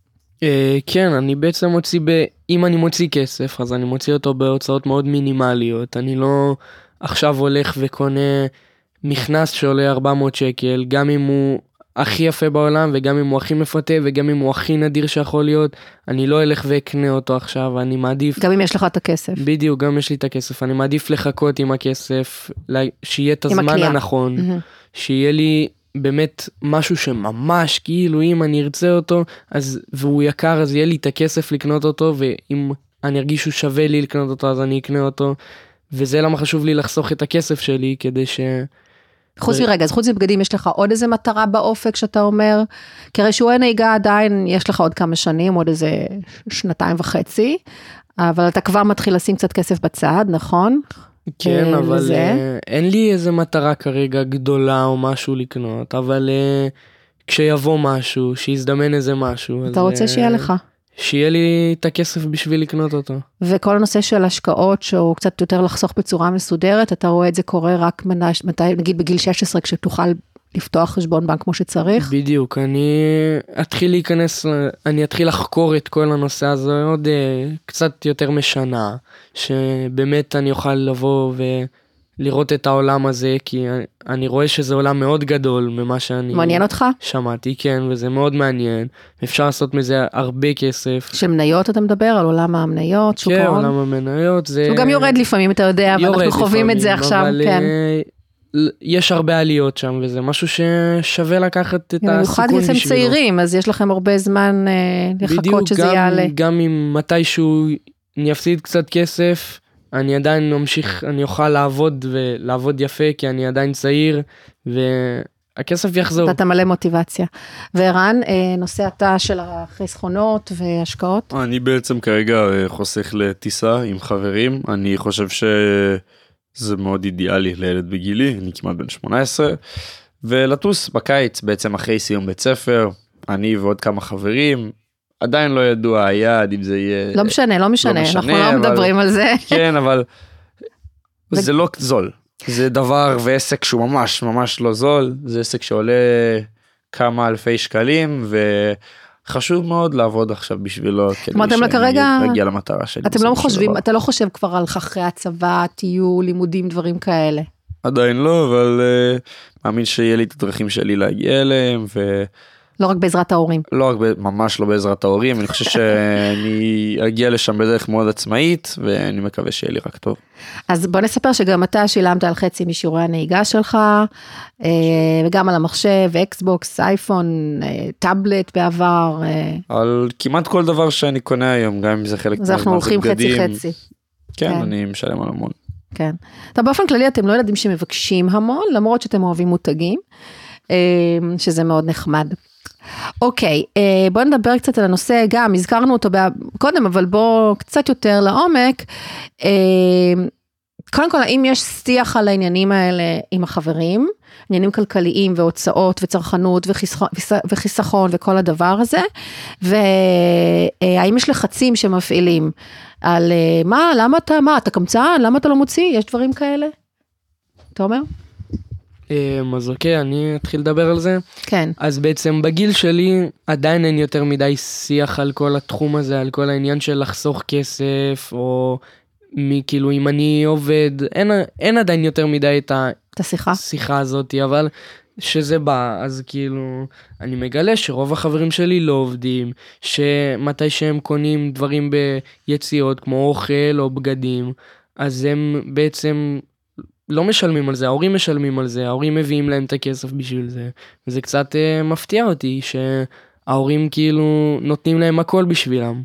אה, כן, אני בעצם מוציא ב... אם אני מוציא כסף, אז אני מוציא אותו בהוצאות מאוד מינימליות. אני לא עכשיו הולך וקונה מכנס שעולה 400 שקל, גם אם הוא הכי יפה בעולם, וגם אם הוא הכי מפתה, וגם אם הוא הכי נדיר שיכול להיות, אני לא אלך ואקנה אותו עכשיו, אני מעדיף... גם אם יש לך את הכסף. בדיוק, גם יש לי את הכסף. אני מעדיף לחכות עם הכסף, שיהיה את הזמן. הנכון, מהמם. שיהיה לי באמת משהו שממש כאילו אם אני ארצה אותו אז והוא יקר אז יהיה לי את הכסף לקנות אותו ואם אני ארגיש שהוא שווה לי לקנות אותו אז אני אקנה אותו וזה למה חשוב לי לחסוך את הכסף שלי כדי ש... חוץ מרגע, אז חוץ מבגדים יש לך עוד איזה מטרה באופק שאתה אומר? כי הרי שיעורי נהיגה עדיין יש לך עוד כמה שנים, עוד איזה שנתיים וחצי, אבל אתה כבר מתחיל לשים קצת כסף בצד, נכון? כן אה, אבל לזה? אה, אין לי איזה מטרה כרגע גדולה או משהו לקנות אבל אה, כשיבוא משהו שיזדמן איזה משהו אתה אז, רוצה שיהיה לך. שיהיה לי את הכסף בשביל לקנות אותו. וכל הנושא של השקעות שהוא קצת יותר לחסוך בצורה מסודרת, אתה רואה את זה קורה רק מנש- מתי, נגיד בגיל 16 כשתוכל לפתוח חשבון בנק כמו שצריך? בדיוק, אני אתחיל להיכנס, אני אתחיל לחקור את כל הנושא הזה עוד אה, קצת יותר משנה, שבאמת אני אוכל לבוא ולראות את העולם הזה, כי אני- רואה שזה עולם מאוד גדול ממה שאני מעניין אותך? שמעתי, כן, וזה מאוד מעניין, אפשר לעשות מזה הרבה כסף. של מניות אתה מדבר, על עולם המניות, שוק כן, ההון? עולם המניות זה... הוא גם יורד לפעמים, אתה יודע, ואנחנו חווים את זה עכשיו, אבל, כן. יש הרבה עליות שם וזה משהו ששווה לקחת את במיוחד הסיכון בשבילו. אתם צעירים, אז יש לכם הרבה זמן אה, בדיוק, לחכות שזה גם, יעלה. גם אם מתישהו אני אפסיד קצת כסף, אני עדיין ממשיך, אני אוכל לעבוד ולעבוד יפה כי אני עדיין צעיר והכסף יחזור. ואתה מלא מוטיבציה. וערן, אה, נושא התא של החסכונות והשקעות? אני בעצם כרגע אה, חוסך לטיסה עם חברים, אני חושב שזה מאוד אידיאלי לילד בגילי, אני כמעט בן 18, ולטוס בקיץ בעצם אחרי סיום בית ספר, אני ועוד כמה חברים, עדיין לא ידוע היעד אם זה יהיה... לא משנה, לא משנה, אנחנו משנה, לא אבל- מדברים על זה. כן, אבל זה לא זול. זה דבר ועסק שהוא ממש ממש לא זול, זה עסק שעולה כמה אלפי שקלים וחשוב מאוד לעבוד עכשיו בשבילו כדי אתם שאני כרגע- אגיע למטרה שלי. אתם לא חושבים, דבר. אתה לא חושב כבר על אחרי הצבא, טיול, לימודים, דברים כאלה. עדיין לא, אבל uh, מאמין שיהיה לי את הדרכים שלי להגיע אליהם לא רק בעזרת ההורים. ולא רק ממש לא בעזרת ההורים, אני חושב שאני אגיע לשם בדרך מאוד עצמאית ואני מקווה שיהיה לי רק טוב. אז בוא נספר שגם אתה שילמת על חצי משיעורי הנהיגה שלך, אה, וגם על המחשב, אקסבוקס, אייפון, אה, טאבלט בעבר, אה, על כמעט כל דבר שאני קונה היום, גם אם זה חלק אז אנחנו מהזמן זה הולכים חצי בגדים. חצי. כן, כן. אני משלם על המון. כן. טוב, באופן כללי אתם לא ילדים שמבקשים המון, למרות שאתם אוהבים מותגים, שזה מאוד נחמד. אוקיי, אה, בואו נדבר קצת על הנושא, גם הזכרנו אותו קודם, אבל בואו קצת יותר לעומק. אה, קודם כל, האם יש שיח על העניינים האלה עם החברים, עניינים כלכליים והוצאות וצרכנות וחיסכון, וחיסכון וכל הדבר הזה, והאם יש לחצים שמפעילים על אה, מה, למה אתה, מה, אתה קמצן, למה אתה לא מוציא, יש דברים כאלה? תומר? אמ, אז אוקיי, אני אתחיל לדבר על זה. כן. אז בעצם בגיל שלי עדיין אין יותר מדי שיח על כל התחום הזה, על כל העניין של לחסוך כסף, או כאילו אם אני עובד, אין, אין עדיין יותר מדי את את השיחה? השיחה הזאת, אבל שזה בא, אז כאילו, אני מגלה שרוב החברים שלי לא עובדים, שמתי שהם קונים דברים ביציאות כמו אוכל או בגדים, אז הם בעצם לא משלמים על זה, ההורים משלמים על זה, ההורים מביאים להם את הכסף בשביל זה, וזה קצת אה, מפתיע אותי שההורים כאילו נותנים להם הכל בשבילם.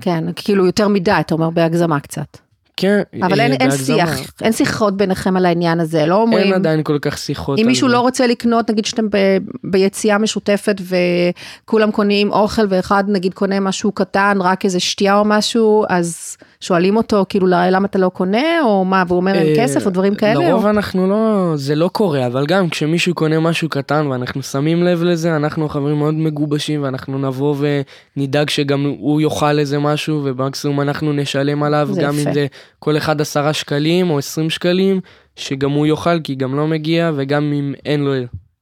כן, כאילו יותר מדי, אתה אומר בהגזמה קצת. כן. אבל אה, אין, אין. שיח, אין שיחות ביניכם על העניין הזה, לא אומרים, אין עדיין כל כך שיחות. אם מישהו זה. לא רוצה לקנות, נגיד שאתם ב, ביציאה משותפת וכולם קונים אוכל ואחד נגיד קונה משהו קטן, רק איזה שתייה או משהו, אז שואלים אותו כאילו למה אתה לא קונה, או מה, והוא אומר אין אה, כסף או דברים כאלה? לרוב או... אנחנו לא, זה לא קורה, אבל גם כשמישהו קונה משהו קטן ואנחנו שמים לב לזה, אנחנו החברים מאוד מגובשים ואנחנו נבוא ונדאג שגם הוא יאכל איזה משהו ובמקסימום אנחנו נשלם עליו, גם יפה. אם זה כל אחד עשרה שקלים או עשרים שקלים, שגם הוא יאכל כי גם לא מגיע וגם אם אין לו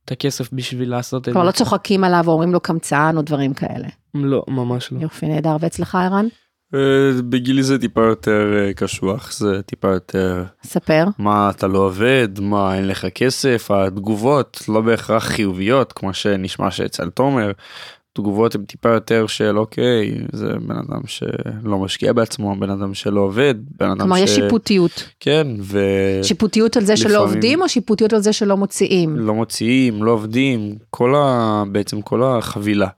את הכסף בשביל לעשות את זה. לא צוחקים עליו ואומרים לו קמצן או דברים כאלה. לא, ממש לא. יופי, נהדר. ואצלך, ערן? אה, בגילי זה טיפה יותר אה, קשוח, זה טיפה יותר ספר. מה אתה לא עובד, מה אין לך כסף, התגובות לא בהכרח חיוביות כמו שנשמע שאצל תומר. תגובות הן טיפה יותר של אוקיי זה בן אדם שלא משקיע בעצמו בן אדם שלא עובד בן אדם כלומר, ש... יש שיפוטיות. כן ו... שיפוטיות על זה שלא לפעמים- עובדים, או שיפוטיות על זה שלא מוציאים? לא מוציאים לא עובדים כל ה... בעצם כל החבילה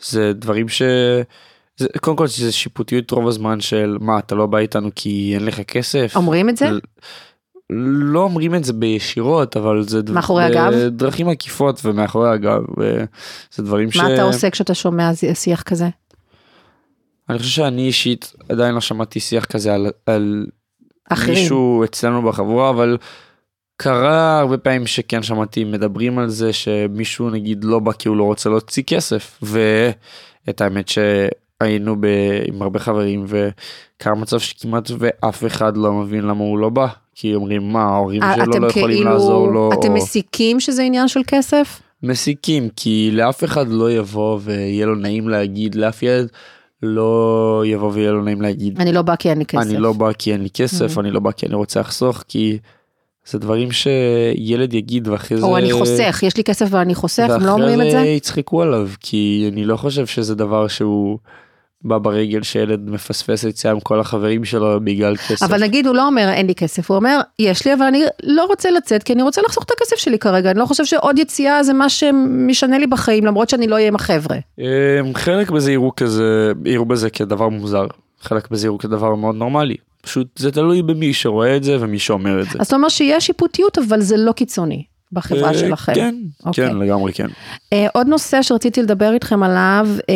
זה דברים ש... זה, קודם כל זה שיפוטיות רוב הזמן של מה אתה לא בא איתנו כי אין לך כסף. אומרים את זה? ל- לא אומרים את זה בישירות אבל זה מאחורי הגב? דרכים עקיפות ומאחורי הגב וזה דברים ש... מה אתה עושה כשאתה שומע שיח כזה? אני חושב שאני אישית עדיין לא שמעתי שיח כזה על, על אחרים. מישהו אצלנו בחבורה אבל קרה הרבה פעמים שכן שמעתי מדברים על זה שמישהו נגיד לא בא כי הוא לא רוצה להוציא כסף ואת האמת שהיינו ב... עם הרבה חברים וקרה מצב שכמעט ואף אחד לא מבין למה הוא לא בא כי אומרים מה ההורים אה, שלו לא יכולים כאילו, לעזור לו אתם או... מסיקים שזה עניין של כסף? מסיקים כי לאף אחד לא יבוא ויהיה לו נעים להגיד לאף ילד לא יבוא ויהיה לו נעים להגיד אני לא בא כי אין לי כסף. אני לא בא כי אין לי כסף Mhm. אני לא בא כי אני רוצה לחסוך כי זה דברים שילד יגיד ואחרי זה או אני חוסך, יש לי כסף ואני חוסך, הם לא אומרים את ואחרי זה? זה יצחקו עליו כי אני לא חושב שזה דבר שהוא בא ברגל שילד מפספס יציאה עם כל החברים שלו בגלל כסף. אבל נגיד הוא לא אומר אין לי כסף, הוא אומר יש לי אבל אני לא רוצה לצאת כי אני רוצה לחסוך את הכסף שלי כרגע, אני לא חושב שעוד יציאה זה מה שמשנה לי בחיים למרות שאני לא אהיה עם החבר'ה. אמ, חלק בזה יראו כזה יראו בזה כדבר מוזר חלק בזה יראו כדבר מאוד נורמלי פשוט זה תלוי במי שרואה את זה ומי שאומר את זה. אז אתה אומר שיש שיפוטיות אבל זה לא קיצוני בחברה אה, שלכם. כן, אוקיי. כן לגמרי כן. אה, עוד נושא שרציתי לדבר איתכם עליו, אה,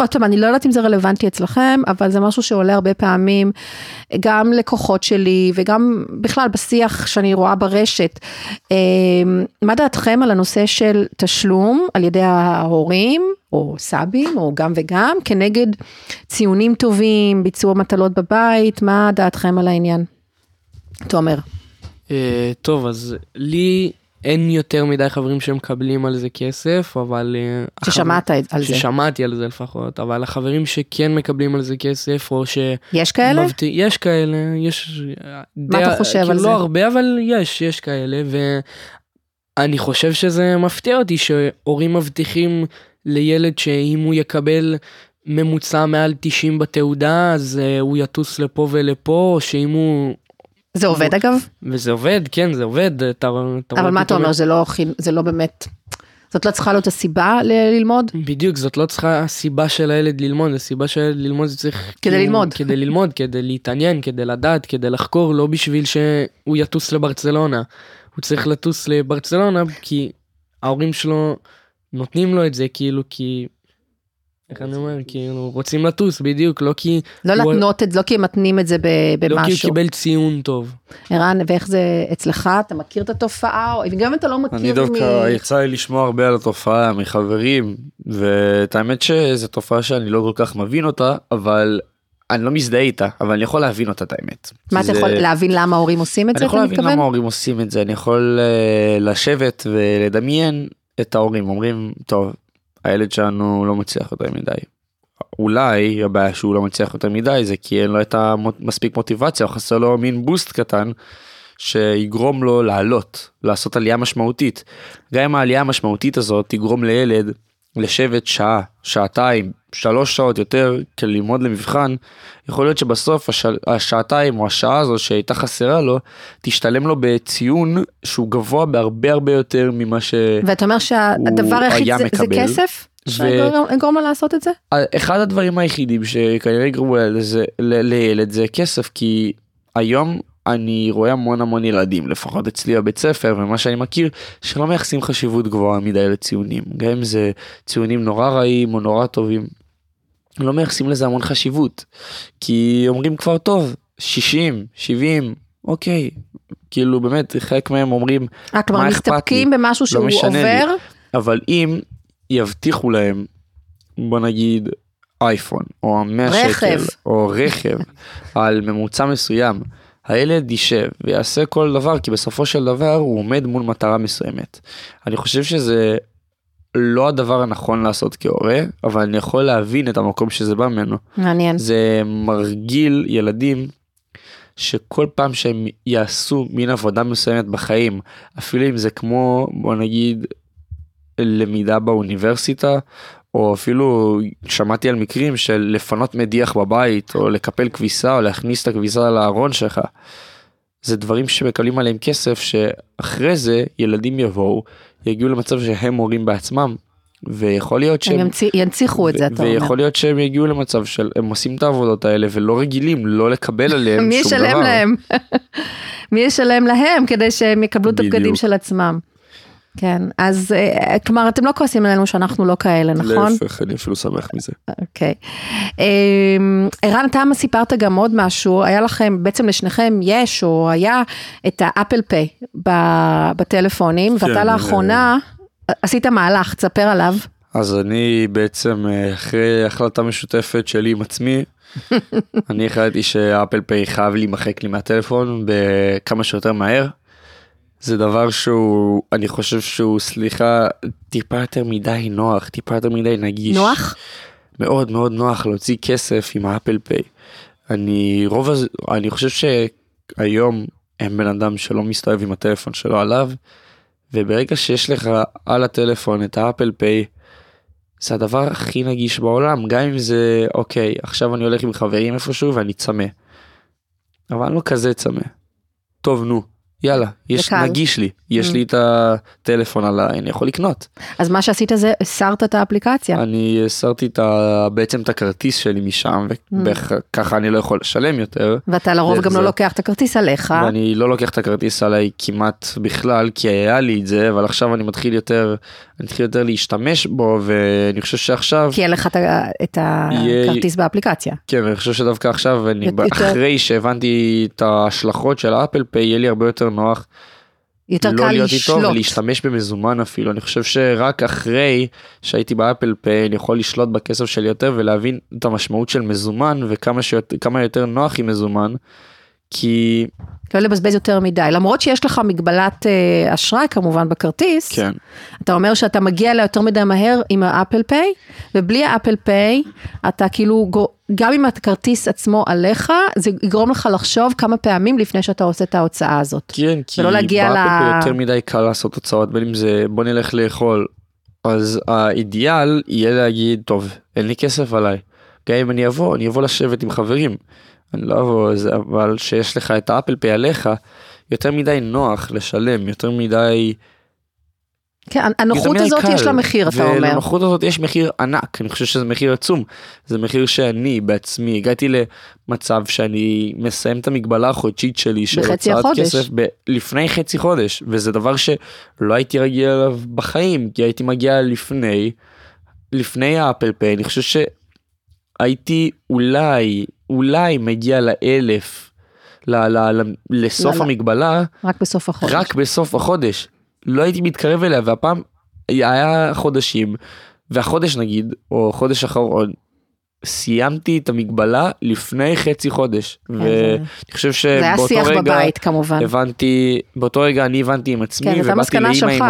עוד פעם, אני לא יודעת אם זה רלוונטי אצלכם, אבל זה משהו שעולה הרבה פעמים, גם לקוחות שלי וגם בכלל בשיח שאני רואה ברשת. אה, מה דעתכם על הנושא של תשלום על ידי ההורים, או סבים, או גם וגם, כנגד ציונים טובים, ביצוע מטלות בבית, מה דעתכם על העניין? תומר. אה, טוב, אז לי אין יותר מדי חברים שמקבלים על זה כסף, אבל... אה, החבר- ששמעת את- על זה. ששמעתי על זה לפחות, אבל החברים שכן מקבלים על זה כסף, או ש... יש כאלה? מבט... יש כאלה, יש... מה אתה חושב על כאילו זה? לא הרבה, אבל יש, יש כאלה, ואני חושב שזה מפתיע אותי שהורים מבטיחים לילד שאם הוא יקבל ממוצע מעל 90 בתעודה, אז uh, הוא יטוס לפה ולפה, או שאם הוא... זה עובד אגב? וזה עובד, כן, זה עובד. אתה, אתה אבל מה אתה אומר, זה לא, זה לא באמת, זאת לא צריכה להיות הסיבה ללמוד? בדיוק, זאת לא צריכה הסיבה של הילד ללמוד, הסיבה של הילד ללמוד זה צריך... כדי כאילו, ללמוד. כדי ללמוד, כדי להתעניין, כדי לדעת, כדי לחקור, לא בשביל שהוא יטוס לברצלונה. הוא צריך לטוס לברצלונה כי ההורים שלו נותנים לו את זה, כאילו, כי... איך אני אומר, כאילו, רוצים לטוס, בדיוק, לא כי... לא הוא- להתנות את זה, לא כי הם מתנים את זה ב- לא כי הוא במשהו. קיבל ציון טוב. ערן, ואיך זה אצלך? אתה מכיר את התופעה? או גם אם אתה לא מכיר אני דווקא יצא לי לשמוע הרבה על התופעה מחברים ואת האמת שזו תופעה שאני לא כל כך מבין אותה אבל אני לא מזדהה איתה אבל אני יכול להבין אותה את האמת. מה כי אתה יכול זה- להבין למה ההורים עושים את אני זה, יכול אתה להבין מתכוון? למה ההורים עושים את זה אני יכול אה, לשבת ולדמיין את ההורים אומרים טוב הילד שלנו לא מצליח יותר מדי. אולי הבעיה שהוא לא מצליח יותר מדי זה כי אין לו את המספיק מוטיבציה או חסר לו מין בוסט קטן שיגרום לו לעלות לעשות עלייה משמעותית. גם אם העלייה המשמעותית הזאת תגרום לילד לשבת שעה שעתיים שלוש שעות יותר כדי ללמוד למבחן יכול להיות שבסוף הש... השעתיים או השעה הזו שהייתה חסרה לו תשתלם לו בציון שהוא גבוה בהרבה הרבה יותר ממה ש... ואתה אומר שהדבר היחיד היה זה- זה מקבל. כסף? שיגרום לו לעשות את זה? אחד הדברים היחידים שכנראה יגרמו לילד זה כסף כי היום אני רואה המון המון ילדים לפחות אצלי בבית ספר ומה שאני מכיר שלא מייחסים חשיבות גבוהה מדי לציונים גם אם זה ציונים נורא רעים או נורא טובים. לא מייחסים לזה המון חשיבות כי אומרים כבר טוב 60 70 אוקיי כאילו באמת חלק מהם אומרים אה, מה אכפת לי? מסתפקים במשהו שהוא משנה לי. עובר? אבל אם יבטיחו להם בוא נגיד אייפון או 100 רכב. שקל או רכב על ממוצע מסוים הילד יישב ויעשה כל דבר כי בסופו של דבר הוא עומד מול מטרה מסוימת. אני חושב שזה לא הדבר הנכון לעשות כהורה אבל אני יכול להבין את המקום שזה בא ממנו מעניין. זה מרגיל ילדים שכל פעם שהם יעשו מין עבודה מסוימת בחיים אפילו אם זה כמו בוא נגיד למידה באוניברסיטה או אפילו שמעתי על מקרים של לפנות מדיח בבית או לקפל כביסה או להכניס את הכביסה לארון שלך. זה דברים שמקבלים עליהם כסף שאחרי זה ילדים יבואו יגיעו למצב שהם הורים בעצמם ויכול להיות הם שהם ינציחו את זה, אתה אומר. ויכול להיות שהם יגיעו למצב של הם עושים את העבודות האלה ולא רגילים לא לקבל עליהם מי שום דבר. ישלם להם? מי ישלם להם כדי שהם יקבלו את הבגדים. של עצמם? כן, אז אה, כלומר אתם לא כועסים עלינו שאנחנו לא כאלה, נכון? להפך, אני אפילו שמח מזה. אוקיי. אמ, ערן, אתה סיפרת גם עוד משהו, היה לכם, בעצם לשניכם יש או היה את ה Apple Pay בטלפונים, כן, ואתה לאחרונה עשית מהלך, תספר עליו. אז אני בעצם אה, אחרי החלטה משותפת שלי עם עצמי, אני החלטתי ש Apple Pay חייב להימחק לי מהטלפון בכמה שיותר מהר. זה דבר שהוא, אני חושב שהוא, סליחה, טיפה יותר מדי נוח, טיפה יותר מדי נגיש. נוח? מאוד מאוד נוח להוציא כסף עם ה Apple Pay. אני רוב הז... אני חושב שהיום אין בן אדם שלא מסתובב עם הטלפון שלו עליו וברגע שיש לך על הטלפון את האפל פיי זה הדבר הכי נגיש בעולם גם אם זה אוקיי עכשיו אני הולך עם חברים איפשהו ואני צמא. אבל אני לא כזה צמא. טוב נו יאללה יש. נגיש לי יש Mm. לי את הטלפון עליי אני יכול לקנות. אז מה שעשית זה הסרת את האפליקציה. אני הסרתי את ה... בעצם את הכרטיס שלי משם וככה אני לא יכול לשלם יותר ואתה לרוב גם לא. לוקח את הכרטיס עליך. ואני לא לוקח את הכרטיס עליי כמעט בכלל כי היה לי את זה אבל עכשיו אני מתחיל יותר אני מתחיל יותר להשתמש בו ואני חושב שעכשיו כי אין לך את הכרטיס באפליקציה. כן אני חושב שדווקא עכשיו אחרי שהבנתי את ההשלכות של האפל פיי יהיה לי הרבה יותר נוח יותר לא קל להיות איתו לשלוט. ולהשתמש במזומן אפילו אני חושב שרק אחרי שהייתי ב Apple Pay אני יכול לשלוט בכסף שלי יותר ולהבין את המשמעות של מזומן וכמה שיותר יותר נוח עם מזומן. כי לא לבזבז יותר מדי. למרות שיש לך מגבלת אה, אשראי כמובן בכרטיס, כן אתה אומר שאתה מגיע אליה יותר מדי מהר עם ה Apple Pay, ובלי ה Apple Pay, אתה כאילו, גם אם הכרטיס עצמו עליך, זה יגרום לך לחשוב כמה פעמים לפני שאתה עושה את ההוצאה הזאת. כן, כי באפל ל- פיי יותר מדי קל לעשות הוצאות, בין אם זה בוא נלך לאכול. אז האידיאל יהיה להגיד, טוב, אין לי כסף עליי. גם אם אני אבוא, אני אבוא לשבת עם חברים. אני לא אבוא, זה, אבל שיש לך את האפל פיי עליך, יותר מדי נוח לשלם, יותר מדי... כן, הנוחות הזאת קל. יש לה מחיר, אתה אומר. ולנוחות הזאת יש מחיר ענק, אני חושב שזה מחיר עצום. זה מחיר שאני בעצמי הגעתי למצב שאני מסיים את המגבלה החודשית שלי של הוצאת. כסף ב- לפני חצי חודש, וזה דבר שלא הייתי רגיל אליו בחיים, כי הייתי מגיע לפני, לפני האפל פיי, אני חושב שהייתי אולי, אולי מגיע לאלף, ל- ל- ל- לסוף לא. המגבלה, רק בסוף החודש. רק בסוף החודש. לא הייתי מתקרב אליה והפעם היה חודשים והחודש נגיד או חודש אחרון סיימתי את המגבלה לפני חצי חודש ואני חושב זה היה שבאותו שיח רגע בבית כמובן. הבנתי באותו רגע אני הבנתי עם עצמי כן, ובאתי המסקנה לאמא שלך.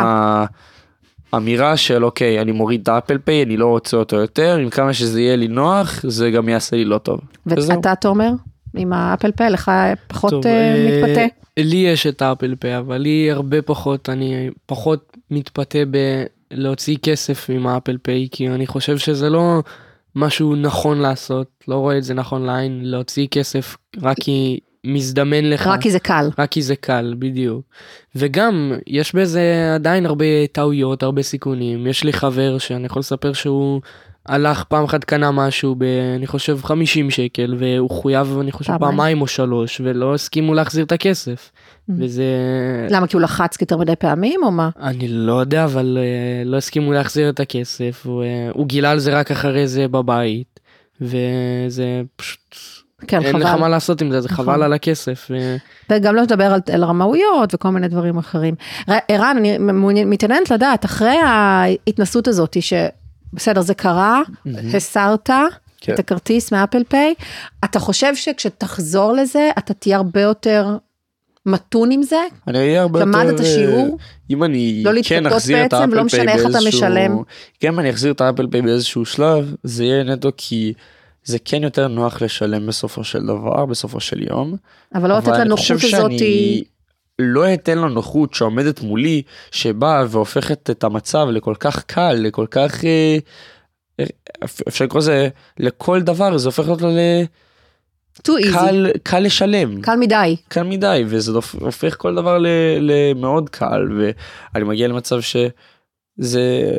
עם האמירה של אוקיי אני מוריד את ה Apple Pay אני לא רוצה אותו יותר עם כמה שזה יהיה לי נוח זה גם יעשה לי לא טוב. ואתה תומר? עם ה Apple Pay לך פחות טוב, אה, אה, מתפתה? לי יש את ה Apple Pay אבל לי הרבה פחות אני פחות מתפתה בלהוציא כסף עם האפל פיי כי אני חושב שזה לא משהו נכון לעשות לא רואה את זה נכון לעין להוציא כסף רק כי מזדמן לך. רק כי זה קל. רק כי זה קל, בדיוק. וגם, יש בזה עדיין הרבה טעויות, הרבה סיכונים. יש לי חבר שאני יכול לספר שהוא הלך פעם אחת קנה משהו ב... אני חושב 50 שקל, והוא חויב, אני חושב, פעמיים. פעמיים או שלוש, ולא הסכימו להחזיר את הכסף. Mm. וזה... למה, כי הוא לחץ יותר מדי פעמים, או מה? אני לא יודע, אבל אה, לא הסכימו להחזיר את הכסף. הוא, אה, הוא גילה על זה רק אחרי זה בבית, וזה פשוט... כן, אין לך חבל. מה לעשות עם זה, זה נכון. חבל על הכסף. ו... וגם לא לדבר על, על רמאויות וכל מיני דברים אחרים. ערן, אני מתעניינת לדעת, אחרי ההתנסות הזאת, שבסדר, זה קרה, הסרת כן. את הכרטיס מאפל פיי, אתה חושב שכשתחזור לזה, אתה תהיה הרבה יותר מתון עם זה? אני אהיה הרבה יותר... למדת שיעור? אם אני לא כן אחזיר את בעצם, האפל לא פיי משנה איך אתה באיזשהו... משלם. גם אם אני אחזיר את האפל פיי באיזשהו שלב, זה יהיה נטו כי זה כן יותר נוח לשלם בסופו של דבר, בסופו של יום. אבל לא לתת אבל אני לנוחות חושב הזאת, שאני לא אתן לנוחות שעומדת מולי, שבאה והופכת את המצב לכל כך קל, לכל כך... אה, אה, אפשר לקרוא לזה, לכל דבר זה הופך אותו too easy, לקל קל לשלם. קל מדי. קל מדי וזה הופ- הופך כל דבר ל- למאוד קל ואני מגיע למצב שזה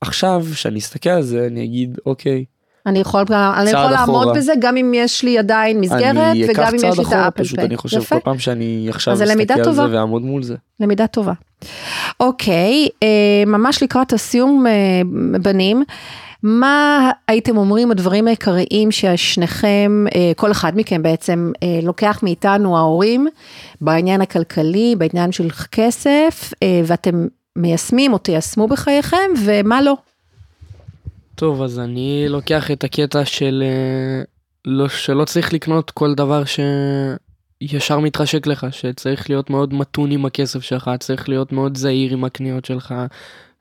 עכשיו שאני אסתכל על זה אני אגיד אוקיי אני יכול, אני יכול לעמוד. בזה גם אם יש לי עדיין מסגרת וגם אם יש לי את האפל פשוט פיי. אני חושב יפה. כל פעם שאני עכשיו אסתכל על זה טובה. ואעמוד מול זה. למידה טובה. אוקיי, אה, ממש לקראת הסיום, אה, בנים, מה הייתם אומרים הדברים העיקריים ששניכם, אה, כל אחד מכם בעצם אה, לוקח מאיתנו ההורים בעניין הכלכלי, בעניין של כסף, אה, ואתם מיישמים או תיישמו בחייכם, ומה לא? טוב, אז אני לוקח את הקטע של אה, לא, שלא צריך לקנות כל דבר שישר מתחשק לך, שצריך להיות מאוד מתון עם הכסף שלך, צריך להיות מאוד זהיר עם הקניות שלך.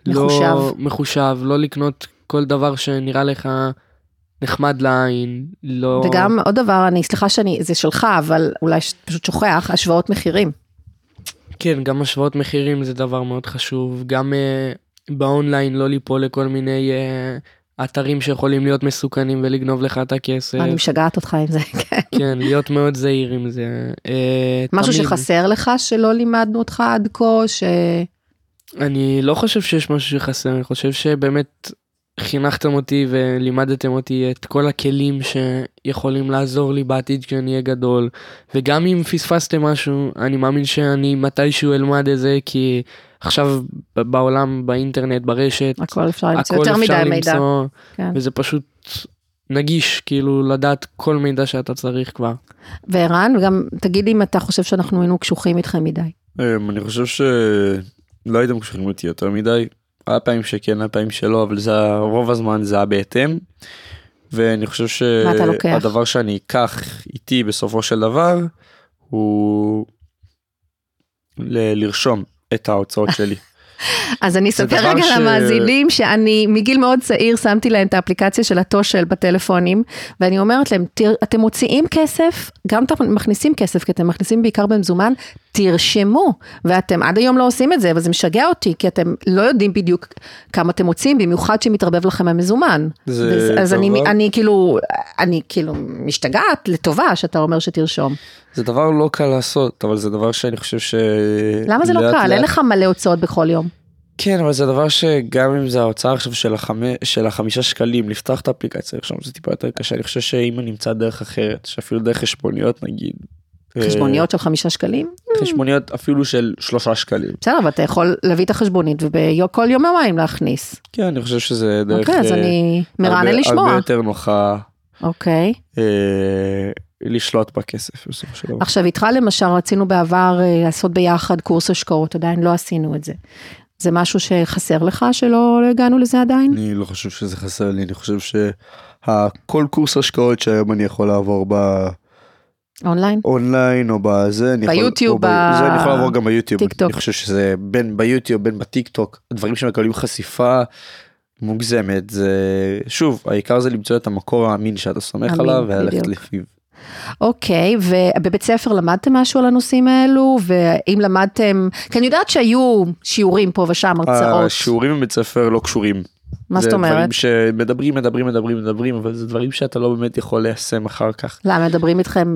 מחושב. לא, מחושב, לא לקנות כל דבר שנראה לך נחמד לעין, לא... וגם עוד דבר, אני, סליחה שאני, זה שלך, אבל אולי פשוט שוכח, השוואות מחירים. כן, גם השוואות מחירים זה דבר מאוד חשוב, גם uh, באונליין לא ליפול לכל מיני uh, אתרים שיכולים להיות מסוכנים ולגנוב לך את הכסף. אני משגעת אותך עם זה, כן. כן, להיות מאוד זהיר עם זה. Uh, משהו שחסר לך שלא לימדנו אותך עד כה, ש... אני לא חושב שיש משהו שחסר, אני חושב שבאמת חינכתם אותי ולימדתם אותי את כל הכלים שיכולים לעזור לי בעתיד כשאני אהיה גדול. וגם אם פספסתם משהו, אני מאמין שאני מתישהו אלמד את זה, כי עכשיו בעולם, באינטרנט, ברשת, הכל אפשר למצוא הכל יותר מדי אפשר מידע. למצוא, כן. וזה פשוט נגיש, כאילו לדעת כל מידע שאתה צריך כבר. וערן, וגם תגיד אם אתה חושב שאנחנו היינו קשוחים איתכם מדי. אמ, אני חושב שלא הייתם קשורים אותי יותר מדי. היה פעמים שכן, היה פעמים שלא, אבל זה רוב הזמן זה היה בהתאם. ואני חושב? שהדבר שאני אקח איתי בסופו של דבר הוא ל- לרשום את ההוצאות שלי. אז אני אספר רגע ש- למאזינים שאני מגיל מאוד צעיר שמתי להם את האפליקציה של התושל בטלפונים, ואני אומרת להם, "תר- אתם מוציאים כסף, גם אתם מכניסים כסף, כי אתם מכניסים בעיקר במזומן, תרשמו, ואתם עד היום לא עושים את זה, אבל זה משגע אותי, כי אתם לא יודעים בדיוק כמה אתם מוציאים, במיוחד שמתערבב לכם המזומן. זה וזה- אז אני, אני כאילו, אני כאילו משתגעת לטובה שאתה אומר שתרשום. זה דבר לא קל לעשות, אבל זה דבר שאני חושב ש... למה זה לא לאט קל? אין לאט- לך מלא הוצאות בכל יום. כן, אבל זה דבר שגם אם זה ההוצאה עכשיו של, החמי, של החמישה שקלים, לפתוח את האפליקציה עכשיו זה טיפה יותר קשה, אני חושב שאם אני אמצא דרך אחרת, שאפילו דרך חשבוניות נגיד. חשבוניות של חמישה שקלים? אה, חשבוניות אפילו של שלושה שקלים. בסדר, אבל אתה יכול להביא את החשבונית ובכל יום יומיים להכניס. כן, אני חושב שזה דרך אוקיי, אז אה, אני מרענן לשמוע. הרבה יותר נוחה אוקיי. אה, לשלוט בכסף בסופו של דבר. עכשיו איתך למשל רצינו בעבר אה, לעשות ביחד קורס השקעות, עדיין לא עשינו את זה. זה משהו שחסר לך שלא לא הגענו לזה עדיין? אני לא חושב שזה חסר לי, אני חושב שכל קורס השקעות שהיום אני יכול לעבור online? ב online או בזה, אני יכול- ביוטיוב, או ב- זה אני יכול ב- לעבור גם ביוטיוב, טיק טוק. אני חושב שזה בין ביוטיוב בין בטיק טוק, דברים שמקבלים חשיפה מוגזמת, זה שוב, העיקר זה למצוא את המקור האמין שאתה סומך עליו וללכת. לפיו. אוקיי, ובבית ספר למדתם משהו על הנושאים האלו? ואם למדתם, כי אני יודעת שהיו שיעורים פה ושם, הרצאות. השיעורים בבית ספר לא קשורים מה זה זאת אומרת? דברים שמדברים, מדברים, מדברים, מדברים, אבל זה דברים שאתה לא באמת יכול ליישם אחר כך. למה מדברים איתכם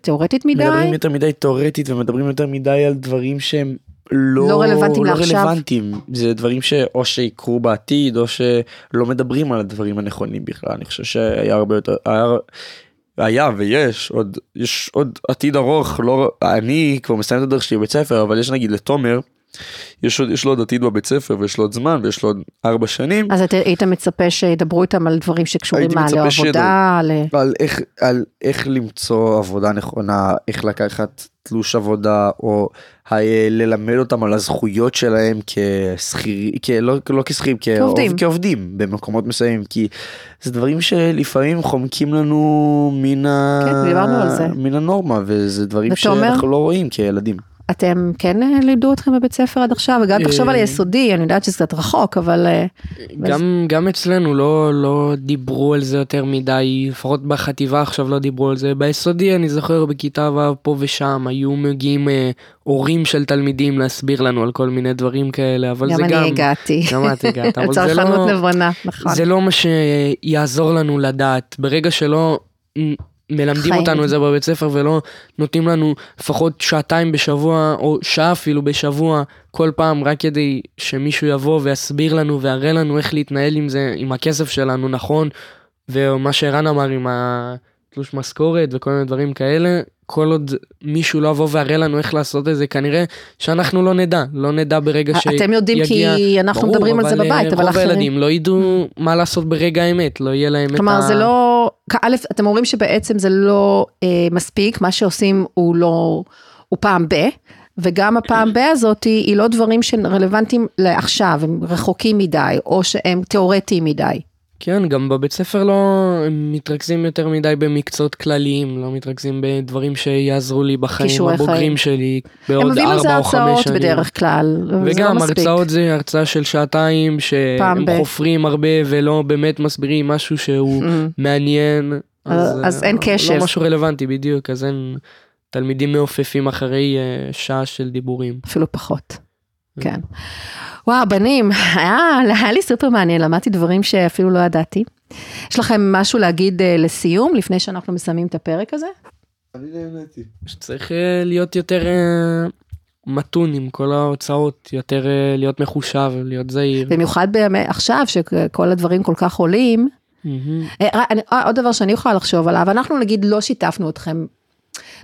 תיאורטית מדי? מדברים יותר מדי תיאורטית ומדברים יותר מדי על דברים שהם לא, לא רלוונטיים לא לעכשיו. רלוונטיים. זה דברים שאו שיקרו בעתיד או שלא מדברים על הדברים הנכונים בכלל. אני חושב שהיה הרבה יותר, היה, היה ויש עוד, יש עוד עתיד ארוך, לא, אני כבר מסיים את הדרך שלי בבית ספר, אבל יש נגיד לתומר, יש, עוד, יש לו עוד עתיד בבית ספר ויש לו עוד זמן ויש לו עוד ארבע שנים. אז את- היית מצפה שידברו איתם על דברים שקשורים מה, לעבודה, ל... על איך, על איך למצוא עבודה נכונה, איך לקחת תלוש עבודה, או ה- ללמד אותם על הזכויות שלהם כשכירים, לא, לא כשכירים, כעובדים. כעובדים. כעובדים במקומות מסוימים, כי זה דברים שלפעמים חומקים לנו מן, ה... כן, זה. מן הנורמה, וזה דברים? שאנחנו לא רואים כילדים. אתם כן אה, לימדו אתכם בבית ספר עד עכשיו, וגם תחשוב על אה, היסודי, אני יודעת שזה קצת רחוק, אבל אה, גם, גם אצלנו לא, לא דיברו על זה יותר מדי, לפחות בחטיבה עכשיו לא דיברו על זה. ביסודי אני זוכר בכיתה ו' פה ושם היו מגיעים אה, הורים של תלמידים להסביר לנו על כל מיני דברים כאלה, אבל גם זה אני גם... הגעתי. גם את הגעת, אבל זה לא... נבונה, נכון. זה לא מה שיעזור לנו לדעת. ברגע שלא מלמדים חיים. אותנו את זה בבית ספר ולא נותנים לנו לפחות שעתיים בשבוע או שעה אפילו בשבוע כל פעם רק כדי שמישהו יבוא ויסביר לנו ויראה לנו איך להתנהל עם זה, עם הכסף שלנו נכון. ומה שערן אמר עם התלוש משכורת וכל מיני דברים כאלה, כל עוד מישהו לא יבוא ויראה לנו איך לעשות את זה, כנראה שאנחנו לא נדע, לא נדע ברגע שיגיע... אתם יודעים כי אנחנו ברור, מדברים על זה אבל, בבית, אה, אבל רוב אחרים... הילדים לא ידעו מה לעשות ברגע האמת, לא יהיה להם את ה... כלומר זה לא, א', אתם אומרים שבעצם זה לא אה, מספיק, מה שעושים הוא לא, הוא פעם ב, וגם הפעם ב הזאת היא לא דברים שרלוונטיים לעכשיו, הם רחוקים מדי, או שהם תיאורטיים מדי. כן, גם בבית ספר לא הם מתרכזים יותר מדי במקצועות כלליים, לא מתרכזים בדברים שיעזרו לי בחיים הבוגרים. שלי הם בעוד מביאים ארבע או חמש הרצאות שנים. בדרך כלל, לא וגם מספיק. הרצאות זה הרצאה של שעתיים שהם ב- חופרים הרבה ולא באמת מסבירים משהו שהוא Mm. מעניין. אז- אז אה, אין קשב. לא משהו רלוונטי בדיוק, אז אין תלמידים מעופפים אחרי אה, שעה של דיבורים. אפילו פחות. כן. וואו, בנים, היה, היה לי סופר מעניין, למדתי דברים שאפילו לא ידעתי. יש לכם משהו להגיד אה, לסיום, לפני שאנחנו מסיימים את הפרק הזה? אני נהניתי. שצריך אה, להיות יותר אה, מתון עם כל ההוצאות, יותר להיות מחושב, להיות זהיר. במיוחד בימי עכשיו, שכל הדברים כל כך עולים. אה, עוד דבר שאני יכולה לחשוב עליו, אנחנו נגיד לא שיתפנו אתכם,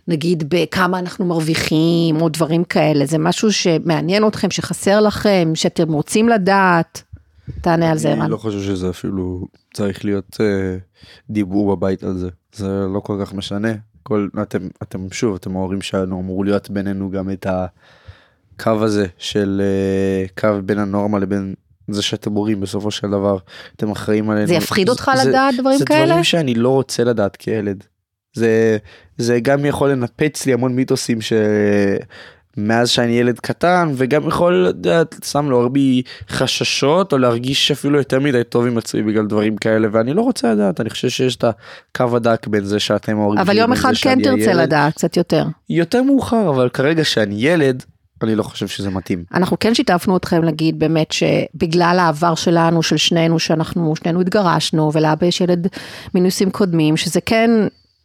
נגיד בכמה אנחנו מרוויחים, או דברים כאלה, זה משהו שמעניין אתכם, שחסר לכם, שאתם רוצים לדעת. תענה על זה, אני ערן. לא חושב שזה אפילו צריך להיות אה, דיבור בבית על זה. זה לא כל כך משנה. כל, אתם, אתם שוב, אתם ההורים שלנו, אמור להיות בינינו גם את הקו הזה של אה, קו בין הנורמה לבין זה שאתם הורים בסופו של דבר. אתם אחראים עלינו. זה יפחיד אותך זה- לדעת דברים זה כאלה? דברים שאני לא רוצה לדעת כילד. זה, זה גם יכול לנפץ לי המון מיתוסים שמאז שאני ילד קטן וגם יכול לדעת שם לעורר בי חששות או להרגיש אפילו יותר מדי טוב עם עצמי בגלל דברים כאלה ואני לא רוצה לדעת אני חושב שיש את הקו הדק בין זה שאתם ההורים אבל יום אחד כן תרצה הילד. לדעת קצת יותר. יותר מאוחר אבל כרגע שאני ילד אני לא חושב שזה מתאים. אנחנו כן שיתפנו אתכם להגיד באמת שבגלל העבר שלנו, של שנינו, שאנחנו שנינו התגרשנו, ולאבא יש ילד מנושאים קודמים, שזה כן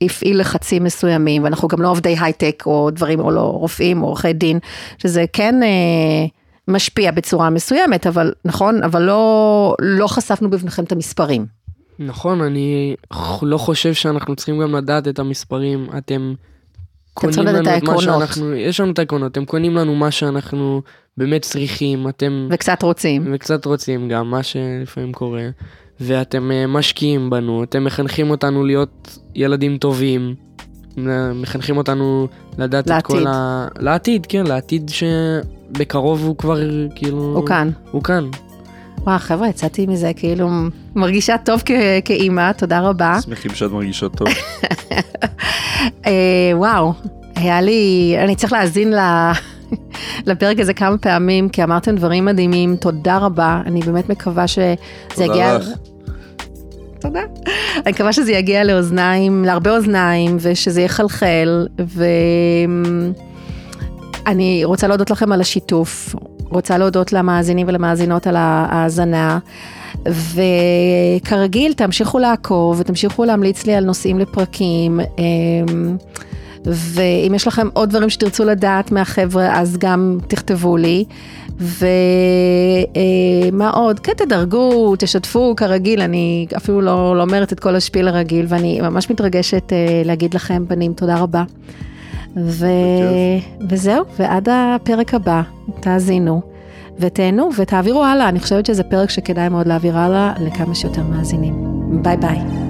הפעיל לחצים מסוימים, ואנחנו גם לא עובדי הייטק או דברים, או לא רופאים או עורכי דין, שזה כן אה, משפיע בצורה מסוימת, אבל נכון, אבל לא, לא חשפנו בפניכם את המספרים. נכון, אני לא חושב שאנחנו צריכים גם לדעת את המספרים. אתם קונים לנו את את מה העקרונות. שאנחנו, יש לנו את העקרונות, אתם קונים לנו מה שאנחנו באמת צריכים, אתם וקצת רוצים. וקצת רוצים גם, מה שלפעמים קורה, ואתם אה, משקיעים בנו, אתם מחנכים אותנו להיות ילדים טובים, אה, מחנכים אותנו לדעת את לעתיד. כל ה... לעתיד, כן, לעתיד שבקרוב הוא כבר כאילו... הוא כאן. הוא כאן. וואו, חבר'ה, יצאתי מזה כאילו מרגישה טוב כ- כאימא, תודה רבה. שמחים שאת מרגישות טוב. אה, וואו, היה לי, אני צריך להאזין ל... לפרק הזה כמה פעמים, כי אמרתם דברים מדהימים, תודה רבה, אני באמת מקווה שזה תודה יגיע... לך. תודה. אני מקווה שזה יגיע לאוזניים, להרבה אוזניים, ושזה יחלחל, ואני רוצה להודות לכם על השיתוף, רוצה להודות למאזינים ולמאזינות על ההאזנה. וכרגיל, תמשיכו לעקוב ותמשיכו להמליץ לי על נושאים לפרקים. ואם יש לכם עוד דברים שתרצו לדעת מהחבר'ה, אז גם תכתבו לי. ומה אה, עוד? כן, תדרגו, תשתפו, כרגיל, אני אפילו לא, לא אומרת את כל השפיל הרגיל, ואני ממש מתרגשת אה, להגיד לכם, בנים, תודה רבה. ו... וזהו, ועד הפרק הבא, תאזינו ותהנו ותעבירו הלאה, אני חושבת שזה פרק שכדאי מאוד להעביר הלאה לכמה שיותר מאזינים. ביי ביי.